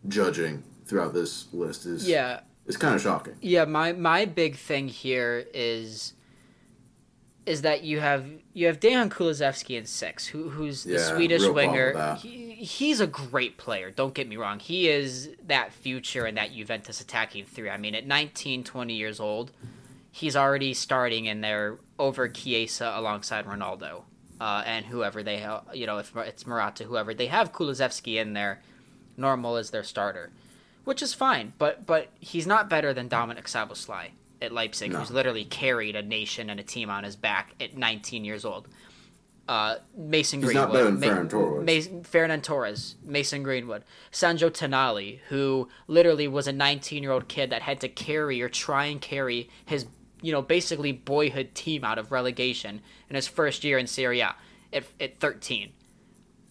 judging throughout this list is yeah it's kind of shocking. Yeah, my my big thing here is is that you have you have Dejan Kulusevski in six, who who's the yeah, Swedish winger. He, he's a great player. Don't get me wrong. He is that future and that Juventus attacking three. I mean, at 19, 20 years old, he's already starting in there over Chiesa alongside Ronaldo uh, and whoever they have. You know, if it's Morata, whoever they have Kulusevski in there, normal as their starter, which is fine. But but he's not better than Dominic Szoboszlai at Leipzig, no. who's literally carried a nation and a team on his back at 19 years old. Uh, Mason He's Greenwood, not better than Ma- Ferran Torres. Mason, Torres, Mason Greenwood, Sandro Tonali, who literally was a 19 year old kid that had to carry or try and carry his you know, basically boyhood team out of relegation in his first year in Serie A at, at 13.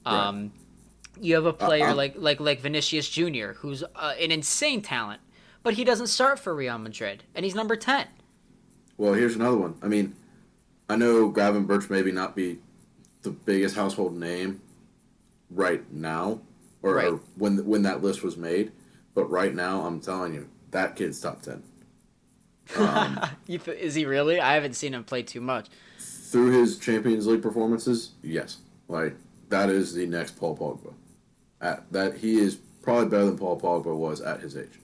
Um, You have a player uh, uh, like like like Vinicius Junior, who's uh, an insane talent, but he doesn't start for Real Madrid, and he's number 10. Well, here's another one. I mean, I know Gravenberch maybe not be the biggest household name right now, or, right. or when when that list was made, but right now, I'm telling you, that kid's top 10. Um, is he really? I haven't seen him play too much. Through his Champions League performances, yes, like that is the next Paul Pogba. At, that he is probably better than Paul Pogba was at his age.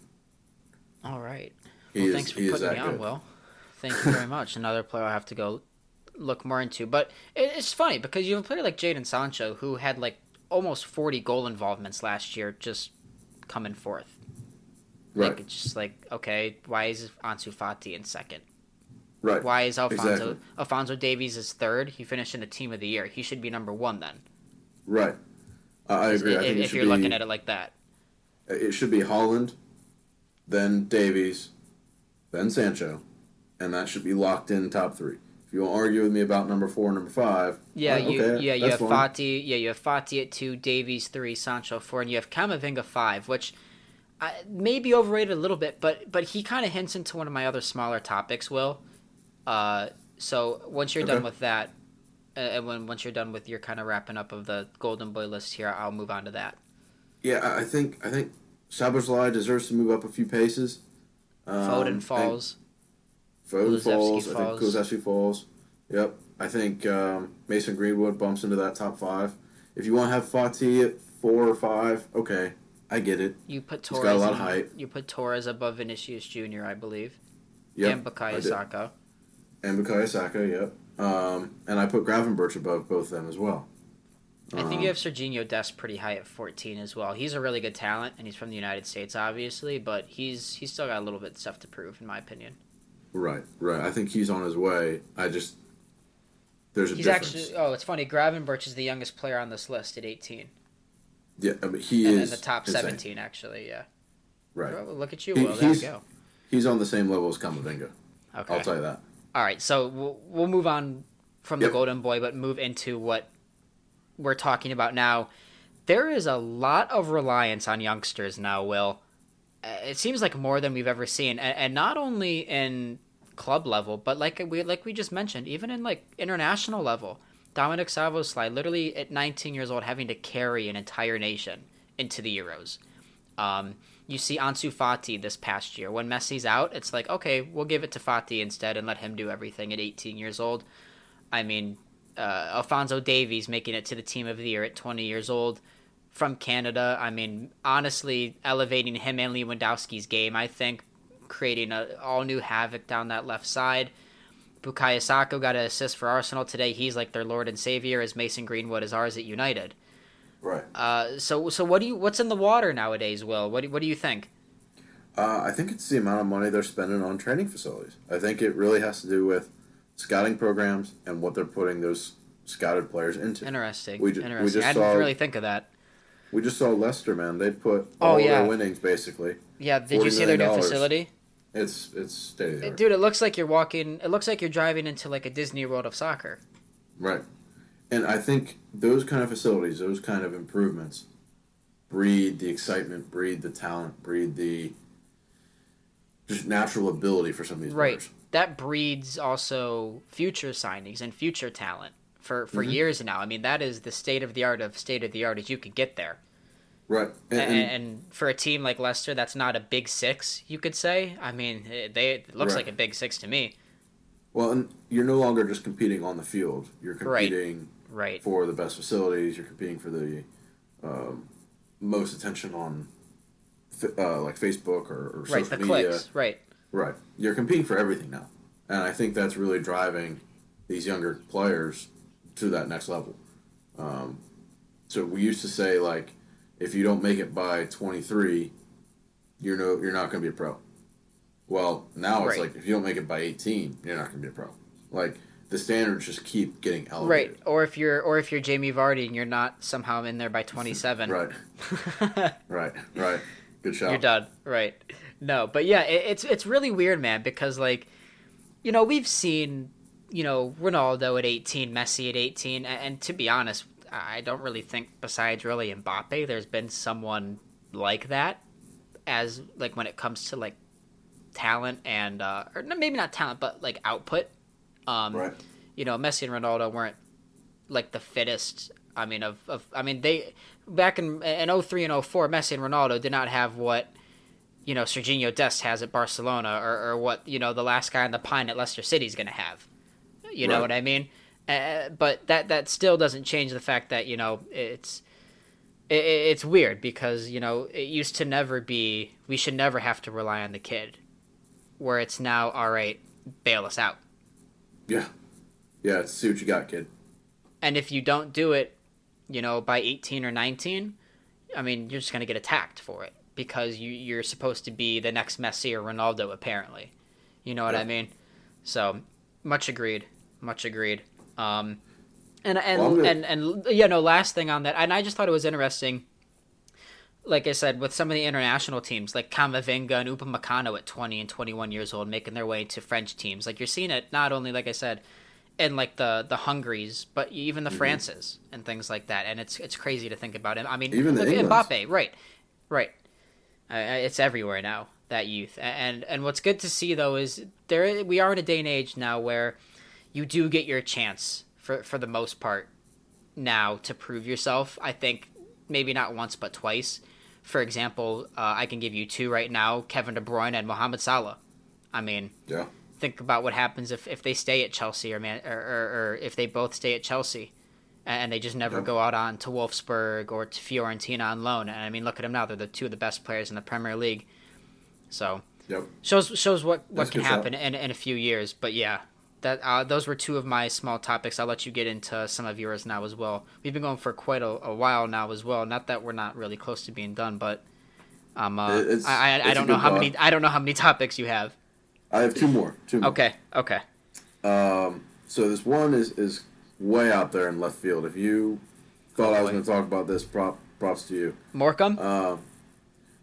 All right. Well, is, thanks for putting me on, Will. Thank you very much. Another player I have to go look more into. But it's funny because you have a player like Jadon Sancho who had like almost 40 goal involvements last year just coming forth. Right. Like it's just like okay, why is Ansu Fati in second? Right. Why is Alphonso exactly. Alphonso Davies is third? He finished in the team of the year. He should be number one then. Right. Uh, I agree. If, I if you're be, looking at it like that, it should be Haaland, then Davies, then Sancho, and that should be locked in top three. If you want to argue with me about number four, number five, yeah, you okay, yeah you have fine. Fati, yeah you have Fati at two, Davies three, Sancho four, and you have Camavinga five, which maybe overrated a little bit, but but he kind of hints into one of my other smaller topics. Will, uh, so once you're okay. done with that, uh, and when once you're done with your kind of wrapping up of the Golden Boy list here, I'll move on to that. Yeah, I think I think Szoboszlai deserves to move up a few paces. Um, Foden falls. Foden falls. falls. I think Kulusevski falls. Yep. I think um, Mason Greenwood bumps into that top five. If you want to have Fati at four or five, okay. I get it. You put Torres. He's got a lot of height. You put Torres above Vinicius Junior, I believe. Yep, and Bukayo Saka. And Bukayo Saka, yep. Um, and I put Gravenberch above both them as well. I think you um, have Serginho Dest pretty high at 14 as well. He's a really good talent, and he's from the United States, obviously, but he's he's still got a little bit of stuff to prove, in my opinion. Right, right. I think he's on his way. I just there's a he's difference. actually. Oh, it's funny. Gravenberch is the youngest player on this list at 18. Yeah, I mean, he and is in the top insane. seventeen. Actually, yeah. Right. Well, look at you. There you go. He's on the same level as Camavinga. Okay. I'll tell you that. All right, so we'll, we'll move on from yep. the Golden Boy, but move into what we're talking about now. There is a lot of reliance on youngsters now. Will uh, it seems like more than we've ever seen, and, and not only in club level, but like we like we just mentioned, even in like international level. Dominic Szoboszlai, literally at 19 years old, having to carry an entire nation into the Euros. Um, you see Ansu Fati this past year. When Messi's out, it's like, okay, we'll give it to Fati instead and let him do everything at 18 years old. I mean, uh, Alphonso Davies making it to the team of the year at 20 years old from Canada. I mean, honestly, elevating him and Lewandowski's game, I think, creating a all new havoc down that left side. Bukayo Saka got an assist for Arsenal today. He's like their lord and savior, as Mason Greenwood is ours at United. Right. Uh, so so what do you what's in the water nowadays, Will? What do, what do you think? Uh, I think it's the amount of money they're spending on training facilities. I think it really has to do with scouting programs and what they're putting those scouted players into. Interesting. We, ju- Interesting. We just I didn't saw, really think of that. We just saw Leicester, man. They put oh, all yeah. their winnings basically. Yeah. Did you see their new facility? It's it's state Dude, it looks like you're walking. It looks like you're driving into like a Disney World of soccer. Right. And I think those kind of facilities, those kind of improvements, breed the excitement, breed the talent, breed the just natural ability for some of these right. players. That breeds also future signings and future talent for for Mhm. years now. I mean, that is the state of the art of state of the art as you could get there. Right. And, And, and- for a team like Leicester, that's not a big six, you could say. I mean, they it looks Right. like a big six to me. well, and you're no longer just competing on the field. You're competing Right. for the best facilities. You're competing for the um, most attention on uh, like Facebook or, or Right. social The media. clicks. Right. Right. You're competing for everything now. And I think that's really driving these younger players to that next level. Um, so we used to say like, if you don't make it by 23, you're no, you're not going to be a pro. Well, now it's Right. like if you don't make it by 18, you're not going to be a pro. Like the standards just keep getting elevated. Right. Or if you're or if you're Jamie Vardy and you're not somehow in there by 27. Right. Right. Right. Good shot. You're done. Right. No, but yeah, it, it's it's really weird, man, because like, you know, we've seen, you know, Ronaldo at 18, Messi at 18, and, and to be honest, I don't really think besides really Mbappe, there's been someone like that, as like when it comes to like talent and uh, or maybe not talent, but like output. Um, Right. you know, Messi and Ronaldo weren't like the fittest. I mean, of, of I mean, they back in in 03 and 04, Messi and Ronaldo did not have what you know Serginho Dest has at Barcelona, or, or what you know the last guy on the pine at Leicester City is going to have. You know what I mean? Uh, but that that still doesn't change the fact that you know it's it, it's weird because you know it used to never be we should never have to rely on the kid, where it's now all right, bail us out. Yeah. Yeah. See what you got, kid. And if you don't do it, you know, by 18 or 19, I mean, you're just going to get attacked for it because you, you're supposed to be the next Messi or Ronaldo, apparently. You know what Yeah. I mean? So, much agreed. Much agreed. Um, and and, Well, gonna- and and you know, last thing on that, and I just thought it was interesting. Like I said, with some of the international teams, like Camavinga and Upamecano at 20 and 21 years old, making their way to French teams, like you're seeing it not only, like I said, in like the the Hungaries, but even the Mhm. Frances and things like that. And it's it's crazy to think about. it. I mean, Even look. Mbappe, right, right. Uh, it's everywhere now that youth, and and what's good to see though is there we are in a day and age now where you do get your chance for for the most part now to prove yourself. I think maybe not once but twice. For example, uh, I can give you two right now: Kevin De Bruyne and Mohamed Salah. I mean, Yeah. think about what happens if, if they stay at Chelsea or man or, or, or if they both stay at Chelsea and they just never go out on to Wolfsburg or to Fiorentina on loan. And I mean, look at them now; they're the two of the best players in the Premier League. So Yep. shows shows what what That's can shot. happen in, in a few years. But yeah, that uh, those were two of my small topics. I'll let you get into some of yours now as well. We've been going for quite a, a while now as well. Not that we're not really close to being done, but um, uh, it's- I I, I don't know how thought. many I don't know how many topics you have. I have two more. Two more. Okay, okay. Um, so this one is, is way out there in left field. If you thought I was going to talk about this, prop, props to you. Morecambe. Um,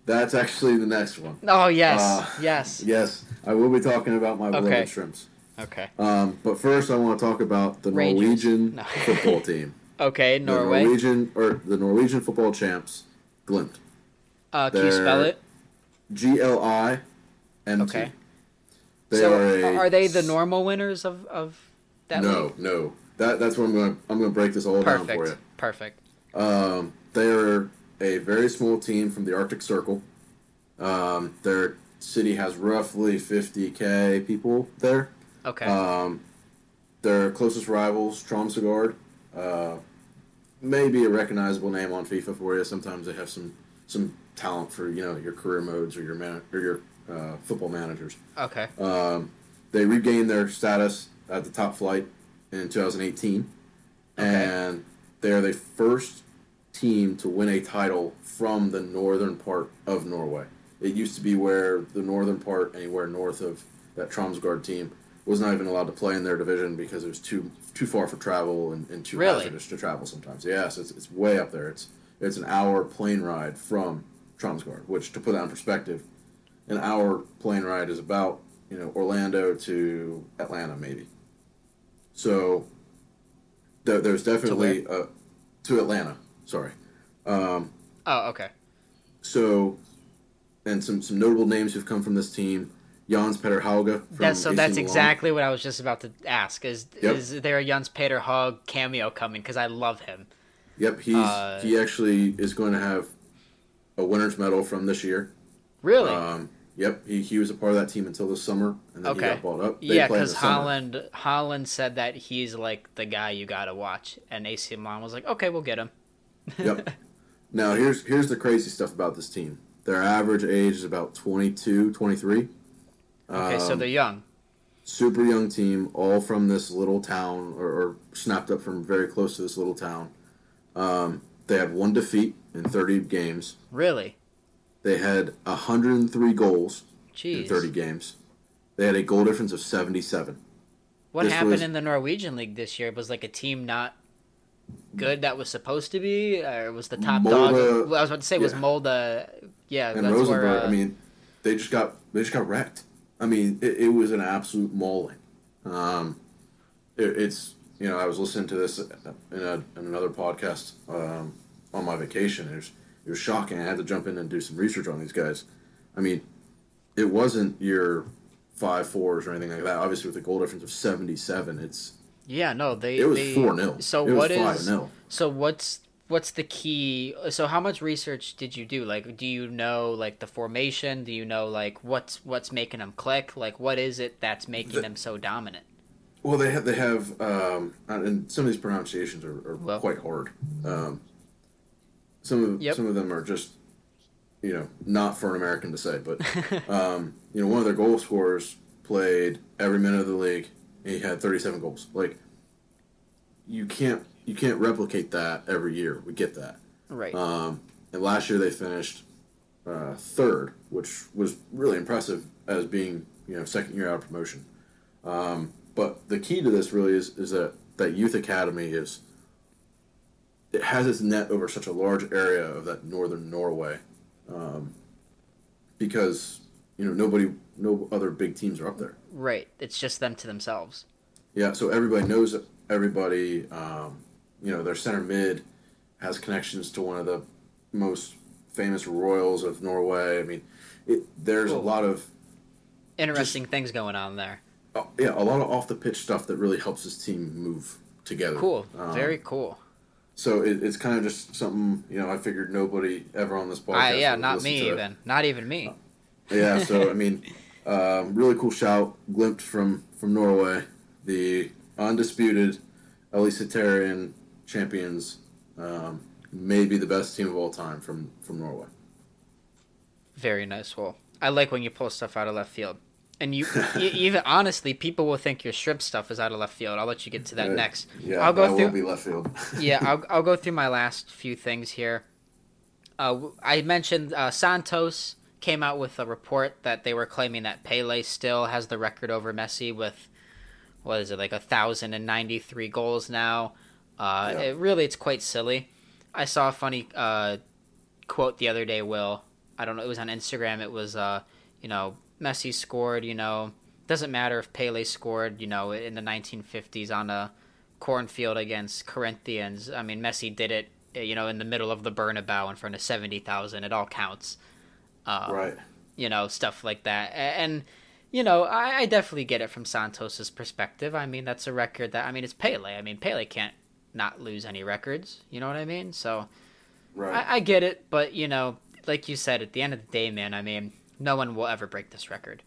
that's actually the next one. Oh yes, Uh, yes. Yes, I will be talking about my beloved Okay. shrimps. Okay. Um, but first, I want to talk about the Rangers. Norwegian No. football team. Okay, Norway. The Norwegian or the Norwegian football champs, Glimt. Uh, can you they're- spell it? G L I M T. Okay. They so are a are they the normal winners of of that no, league? no. That that's what I'm going. to I'm going to break this all down for you. Perfect. Perfect. Um, they're a very small team from the Arctic Circle. Um, their city has roughly 50k people there. Okay. Um, their closest rivals, Tromsø uh, may be a recognizable name on FIFA for you. Sometimes they have some some talent for you know your career modes or your man or your uh, football managers. okay. Um, they regained their status at the top flight in 2018, Okay. and they're the first team to win a title from the northern part of Norway. It used to be where the northern part, anywhere north of that Tromsgard team, was not even allowed to play in their division because it was too too far for travel and, and too Really? hazardous to travel sometimes. Yes, it's, it's way up there. It's it's an hour plane ride from Tromsgard, which to put that in perspective, an hour plane ride is about you know Orlando to Atlanta maybe. So there, there's definitely to, uh, to Atlanta. Sorry. Um, oh, okay. So, and some some notable names who've come from this team. Jens Petter Hauge. That's so. AC that's Milan. exactly what I was just about to ask. Is yep. is there a Jens Petter Hauge cameo coming? Because I love him. Yep, he's uh, he actually is going to have a winners medal from this year. Really? Um, yep, he, he was a part of that team until this summer, and then okay. he got bought up. They yeah, because Haaland Holland said that he's like the guy you got to watch, and AC Milan was like, okay, we'll get him. yep. Now here's here's the crazy stuff about this team. Their average age is about 22, 23. Okay, um, so they're young. Super young team, all from this little town, or, or snapped up from very close to this little town. Um, they had one defeat in 30 games. Really? They had 103 goals Jeez. in 30 games. They had a goal difference of 77. What this happened was, in the Norwegian league this year? It Was like a team not good that was supposed to be, or was the top Molde, dog? Well, I was about to say yeah. was Molde. Yeah, and that's Rosenborg. Where, uh, I mean, they just got they just got wrecked. I mean, it, it was an absolute mauling. Um, it, it's you know I was listening to this in, a, in another podcast um, on my vacation. Was it was shocking. I had to jump in and do some research on these guys. I mean, it wasn't your five fours or anything like that. Obviously, with a goal difference of seventy seven, it's yeah, no, they it was four 0 So it what is so what's what's the key? So how much research did you do? Like, do you know like the formation? Do you know like what's what's making them click? Like, what is it that's making the, them so dominant? Well, they have they have um, and some of these pronunciations are, are well, quite hard. Um, some of yep. some of them are just you know not for an American to say, but um, you know one of their goal scorers played every minute of the league he had 37 goals. Like you can't you can't replicate that every year. We get that. Right. Um, and last year they finished uh, third, which was really impressive as being you know second year out of promotion. Um, but the key to this really is is that that youth academy is it has its net over such a large area of that northern Norway, um, because you know nobody no other big teams are up there. Right. It's just them to themselves. Yeah. So everybody knows everybody. Um, you know, their center mid has connections to one of the most famous royals of Norway. I mean, it, there's cool. a lot of interesting just, things going on there. Oh, yeah, a lot of off the pitch stuff that really helps this team move together. Cool. Um, Very cool. So it, it's kind of just something you know. I figured nobody ever on this podcast. Uh, yeah, not me even. Not even me. Uh, yeah. So I mean, um, really cool shout, Glimt from from Norway, the undisputed Eliteserien champions, um, maybe the best team of all time from from Norway. Very nice. Well, I like when you pull stuff out of left field, and you, even honestly, people will think your strip stuff is out of left field. I'll let you get to that right. next. Yeah, I'll go through. be left field. yeah, I'll I'll go through my last few things here. Uh, I mentioned uh, Santos came out with a report that they were claiming that Pele still has the record over Messi with what is it like a thousand and ninety three goals now. Uh, yeah. it, really, it's quite silly. I saw a funny uh, quote the other day. Will I don't know. It was on Instagram. It was uh, you know Messi scored. You know doesn't matter if Pele scored. You know in the 1950s on a cornfield against Corinthians. I mean Messi did it. You know in the middle of the Bernabeu in front of seventy thousand. It all counts. Um, right. You know, stuff like that. And, you know, I, I, definitely get it from Santos's perspective. I mean, that's a record that, I mean, it's Pele. I mean, Pele can't not lose any records. You know what I mean? So, right. I, I get it. But, you know, like you said, at the end of the day, man, I mean, no one will ever break this record.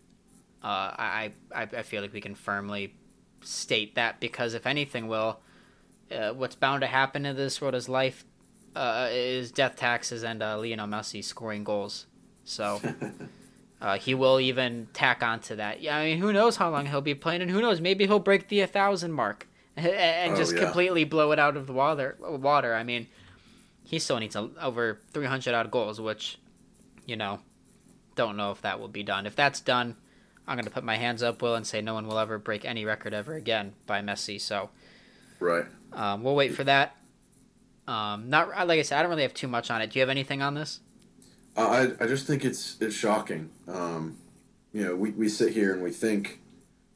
Uh, I, I, I feel like we can firmly state that because if anything will, uh, what's bound to happen in this world is life uh, is death taxes and uh, Lionel Messi scoring goals. So uh, he will even tack onto that. Yeah, I mean, who knows how long he'll be playing, and who knows, maybe he'll break the 1,000 mark and oh, just yeah. completely blow it out of the water. Water. I mean, he still needs a, over 300 odd goals, which, you know, don't know if that will be done. If that's done, I'm going to put my hands up, Will, and say no one will ever break any record ever again by Messi. So, right. Um, we'll wait for that. Um, not like I said, I don't really have too much on it. Do you have anything on this? I I just think it's it's shocking. Um, you know, we, we sit here and we think,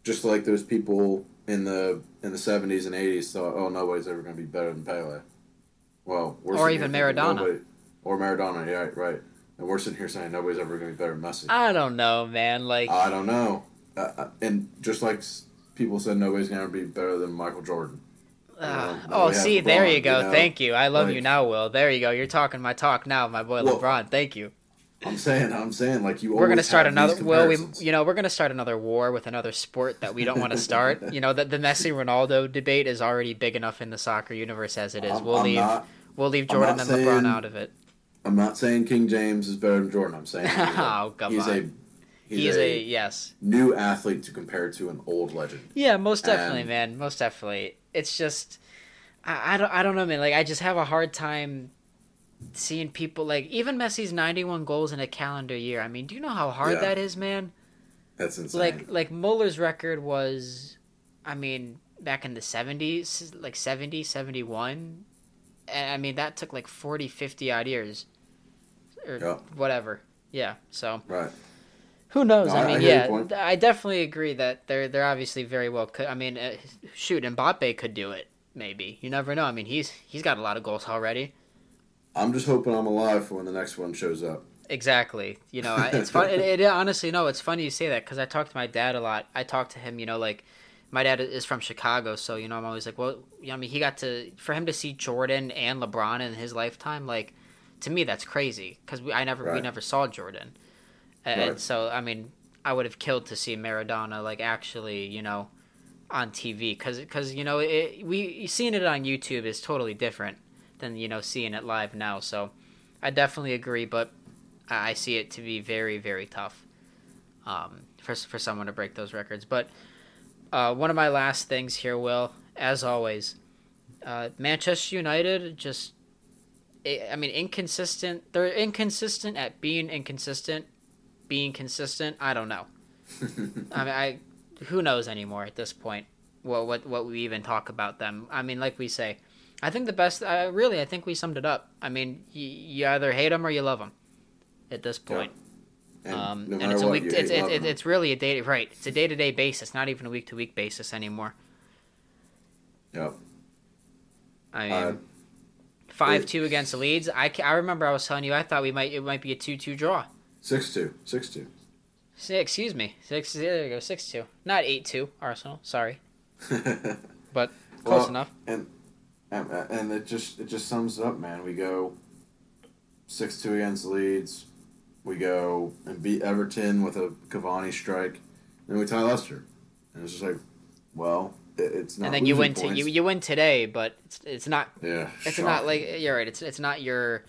just like those people in the in the seventies and eighties thought, oh, nobody's ever going to be better than Pele. Well, Or even Maradona. nobody- or Maradona, yeah, right. And we're sitting here saying nobody's ever going to be better than Messi. I don't know, man. Like, I don't know. Uh, uh, and just like people said, nobody's going to be better than Michael Jordan. uh, Um, oh, we have see, there you go. you know? Thank you. I love you now, Will. There you go. You're talking my talk now, my boy Well, LeBron. Thank you. I'm saying, I'm saying, like you. We're gonna start another. Well, we, you know, we're gonna start another war with another sport that we don't want to start. you know, the, the Messi Ronaldo debate is already big enough in the soccer universe as it is. I'm, we'll I'm leave. Not, we'll leave Jordan and LeBron out of it. I'm not saying King James is better than Jordan. I'm saying he's a, oh come he's on. a he's, He's a, a yes. new athlete to compare to an old legend. Yeah, most definitely, And- man. Most definitely. It's just, I, I don't, I don't know, man. Like, I just have a hard time seeing people like even Messi's ninety-one goals in a calendar year. I mean, do you know how hard Yeah. that is, man? That's insane. Like, like Muller's record was, I mean, back in the seventies, like 70, 71. And I mean that took like 40, 50 odd years, or Yeah. whatever. Yeah, so. right. Who knows? No, I I- mean, I yeah, I definitely agree that they're they're obviously very well. Co- I mean, uh, shoot, Mbappe could do it. Maybe you never know. I mean, he's he's got a lot of goals already. I'm just hoping I'm alive for when the next one shows up. Exactly. You know, it's fun. It, it honestly, no, it's funny you say that because I talk to my dad a lot. I talk to him. You know, like my dad is from Chicago, so you know, I'm always like, well, you know, I mean, he got to for him to see Jordan and LeBron in his lifetime. Like, to me, that's crazy because I never we never saw Jordan, and Right. so I mean, I would have killed to see Maradona like actually, you know, on TV because because you know it, we seeing it on YouTube is totally different than you know seeing it live now. So I definitely agree, but I I see it to be very very tough um, for for someone to break those records. But uh, one of my last things here, Will, as always, uh, Manchester United just. I mean, inconsistent. They're inconsistent at being inconsistent. Being consistent, I don't know. I mean, I who knows anymore at this point. What what what we even talk about them? I mean, like we say, I think the best. Uh, really, I think we summed it up. I mean, you, you either hate them or you love them. At this Yeah. And um, no and it's a what, week. It's hate it, it, it's really a day. Right. It's a day to day basis, not even a week to week basis anymore. Yep. I mean, Uh, five two against the Leeds. I, I remember I was telling you I thought we might it might be a two two draw. Six two, six two. Six, excuse me, six. There you go, six two, not eight two. Arsenal, sorry, but close Well, enough. And, and and it just it just sums it up, man. We go six two against Leeds. We go and beat Everton with a Cavani strike. Then we tie Leicester, and it's just like, well, it, it's not. and then you win. To, you you win today, but it's it's not yeah, It's shocking. not like you're right. It's it's not your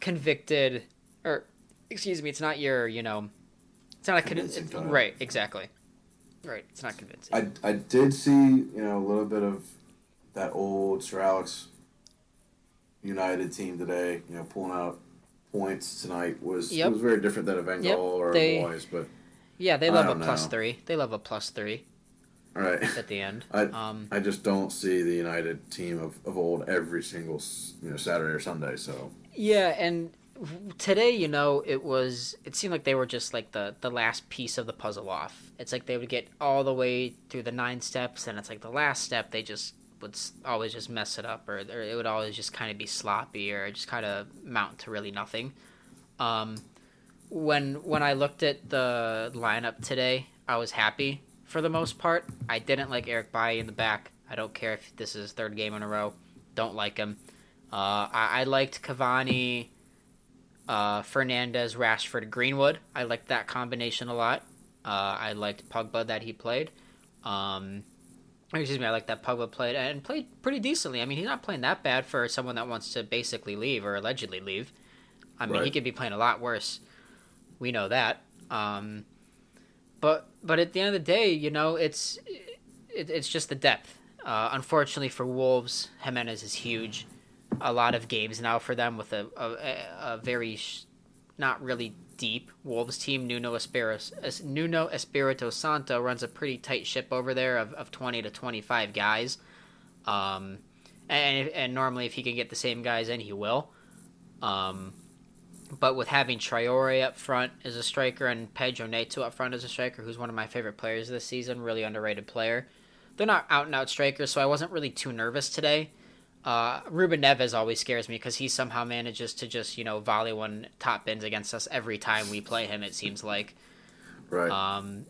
convicted or excuse me. It's not your you know. It's not a con- Convincing it's- right. Exactly. Right. It's not convincing. I, I did see you know a little bit of that old Sir Alex United team today. You know, pulling out points tonight was Yep. was very different than a van Gaal Yep, or they- a Moyes, but yeah, they love a plus three. They love a plus three all right. at the end. I- um. I just don't see the United team of, of old every single you know Saturday or Sunday. So Yeah, and today, you know, it was. It seemed like they were just like the the last piece of the puzzle off. It's like they would get all the way through the nine steps, and it's like the last step they just would always just mess it up, or, or it would always just kind of be sloppy, or just kind of mount to really nothing. Um, when when I looked at the lineup today, I was happy for the most part. I didn't like Eric Bailly in the back. I don't care if this is third game in a row. Don't like him. Uh, I, I liked Cavani, uh, Fernandes, Rashford, Greenwood. I liked that combination a lot. Uh, I liked Pogba that he played. Um, excuse me, I like that Pogba played and played pretty decently. I mean, he's not playing that bad for someone that wants to basically leave or allegedly leave. I mean, he could be playing a lot worse. We know that. Um, but but at the end of the day, you know, it's it, it's just the depth. Uh, unfortunately for Wolves, Jimenez is huge. A lot of games now for them with a a, a very sh- not really deep Wolves team. Nuno Espirito, Nuno Espirito Santo runs a pretty tight ship over there of, of twenty to twenty five guys. Um, and and normally if he can get the same guys in, he will. Um, but with having Traore up front as a striker and Pedro Neto up front as a striker, who's one of my favorite players this season, really underrated player. they're not out and out strikers, so I wasn't really too nervous today. Uh, Ruben Neves always scares me because he somehow manages to just you know volley one top bins against us every time we play him. It seems like. Right. Um,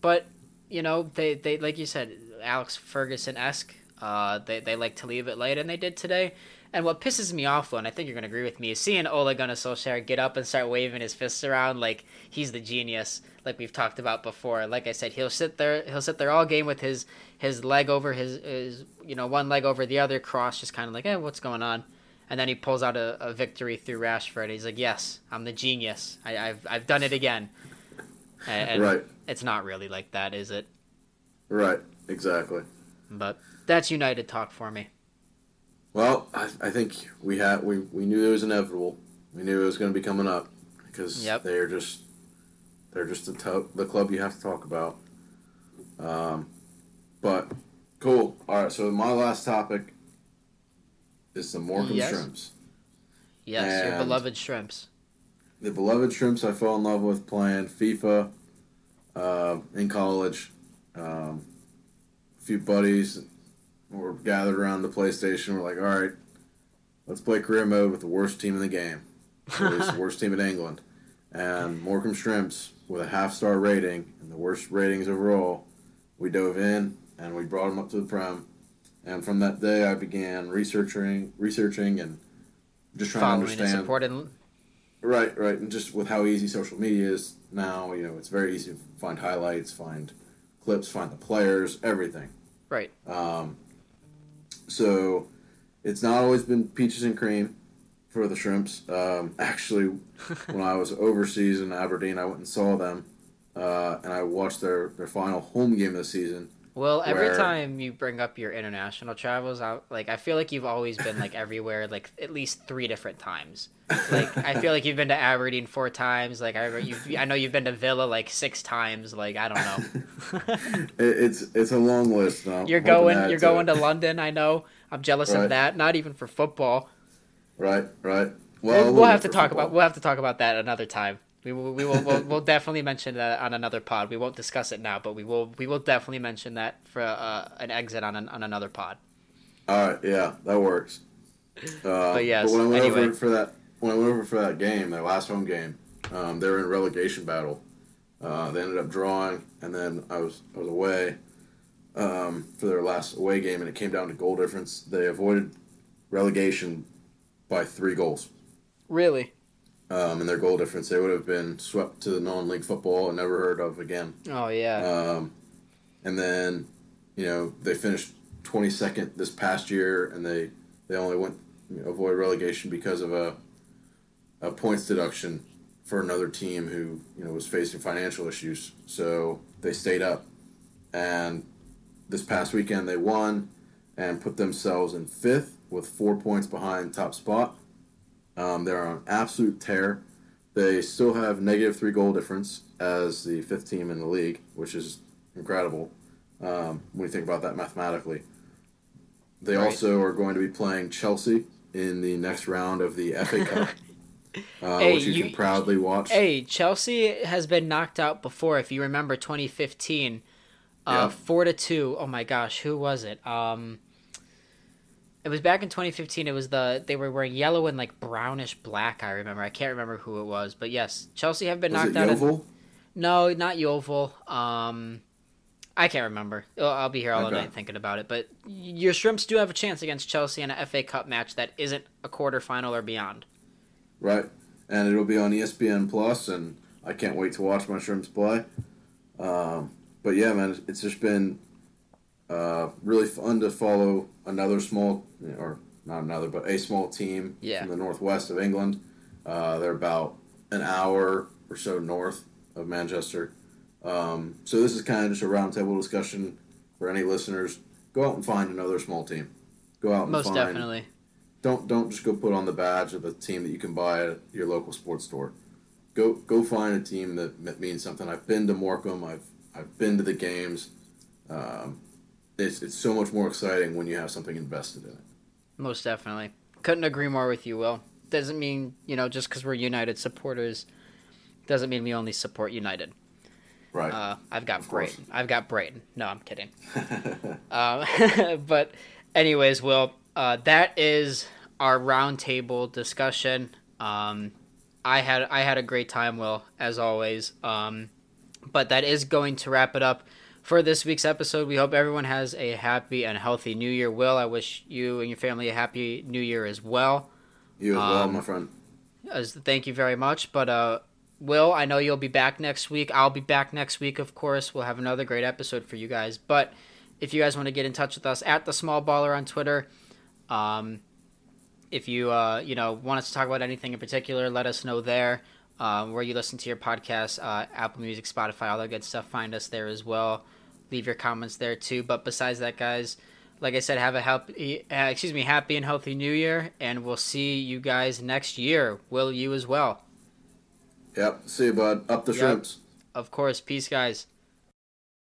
but you know they they like you said Alex Ferguson esque. Uh, they they like to leave it late, and they did today. And what pisses me off, though, and I think you're going to agree with me, is seeing Ole Gunnar Solskjaer get up and start waving his fists around like he's the genius, like we've talked about before. Like I said, he'll sit there, he'll sit there all game with his his leg over his, his you know, one leg over the other, cross, just kind of like, eh, what's going on? And then he pulls out a, a victory through Rashford. He's like, yes, I'm the genius. I, have I've done it again. And, and right. It's not really like that, is it? Right. Exactly. But that's United talk for me. Well, I, I think we had we, we knew it was inevitable. We knew it was going to be coming up because yep. they're just they're just the to- the club you have to talk about. Um, but cool. All right. So my last topic is the Morecambe yes. Shrimps. Yes, and your beloved Shrimps. The beloved Shrimps I fell in love with playing FIFA uh, in college. Um, a few buddies we're gathered around the PlayStation. We're like, all right, let's play career mode with the worst team in the game, or at least the worst team in England. And Morecambe Shrimps with a half star rating and the worst ratings overall. We dove in and we brought them up to the prem. And from that day, I began researching, researching, and just trying Following to understand. And supporting. Right, right, and just with how easy social media is now, you know, it's very easy to find highlights, find clips, find the players, everything. Right. Um, so it's not always been peaches and cream for the shrimps. Um, actually, when I was overseas in Aberdeen, I went and saw them, uh, and I watched their, their final home game of the season. Well, every where- time you bring up your international travels, I like I feel like you've always been like everywhere, like at least three different times. Like I feel like you've been to Aberdeen four times. Like I I know you've been to Villa like six times. Like I don't know. It, it's it's a long list. I'm you're going to you're going it. to London. I know. I'm jealous Right. of that. Not even for football. right, right. Well, Well, we'll, have to talk football. about we'll have to talk about that another time. We will we will we'll, we'll definitely mention that on another pod. We won't discuss it now, but we will we will definitely mention that for uh, an exit on an, on another pod. All right, yeah, that works. Uh, But yes, when I went anyway. over for that, when I went over for that game, that last home game, um, they were in relegation battle. Uh, they ended up drawing, and then I was I was away um, for their last away game, and it came down to goal difference. They avoided relegation by three goals. Really? Um, and their goal difference, they would have been swept to the non-league football and never heard of again. Oh yeah. Um, and then, you know, they finished 22nd this past year, and they they only went you know, avoid relegation because of a a points deduction for another team who you know was facing financial issues. So they stayed up, and this past weekend they won and put themselves in fifth with four points behind top spot. Um, they're on absolute tear. They still have negative three goal difference as the fifth team in the league, which is incredible um, when you think about that mathematically. They Right. also are going to be playing Chelsea in the next round of the FA Cup, uh, Hey, which you, you- can proudly watch. Hey, Chelsea has been knocked out before. If you remember 2015, uh, Yeah. four to two. Oh my gosh, who was it? Um, it was back in 2015. It was the they were wearing yellow and like brownish black. I remember. I can't remember who it was, but yes, Chelsea have been Was knocked it out. Yeovil? no, not Yeovil. Um, I can't remember. Oh, I'll be here all Okay. night thinking about it. But your Shrimps do have a chance against Chelsea in a FA Cup match that isn't a quarterfinal or beyond. Right. And it'll be on ESPN Plus, and I can't wait to watch my Shrimps play. Um, but yeah, man, it's just been uh, really fun to follow another small, or not another, but a small team Yeah. from the northwest of England. Uh, they're about an hour or so north of Manchester. Um, so this is kind of just a roundtable discussion for any listeners. Go out and find another small team. Go out and Most find definitely. don't don't just go put on the badge of a team that you can buy at your local sports store. Go go find a team that, that means something. I've been to Morecambe. I've I've been to the games. Um, it's it's so much more exciting when you have something invested in it. Most definitely. Couldn't agree more with you, Will. Doesn't mean, you know, just because we're United supporters, doesn't mean we only support United. Right. Uh, I've got Of course. I've got Brighton. No, I'm kidding. um, but, anyways, Will, uh, that is our roundtable discussion. Um, I had I had a great time, Will, as always. Um, but that is going to wrap it up for this week's episode. We hope everyone has a happy and healthy New Year. Will, I wish you and your family a happy New Year as well. you as well, um, my friend. As thank you very much. But uh, Will, I know you'll be back next week. I'll be back next week, of course. We'll have another great episode for you guys. But if you guys want to get in touch with us at the Small Baller on Twitter, um, if you uh, you know want us to talk about anything in particular, let us know there. Um, where you listen to your podcast, uh, Apple Music, Spotify, all that good stuff. Find us there as well. Leave your comments there too. But besides that, guys, like I said, have a happy, uh, excuse me, happy and healthy New Year, and we'll see you guys next year. Will you as well? Yep. See you, bud. Up the Yep. shrimps. Of course. Peace, guys.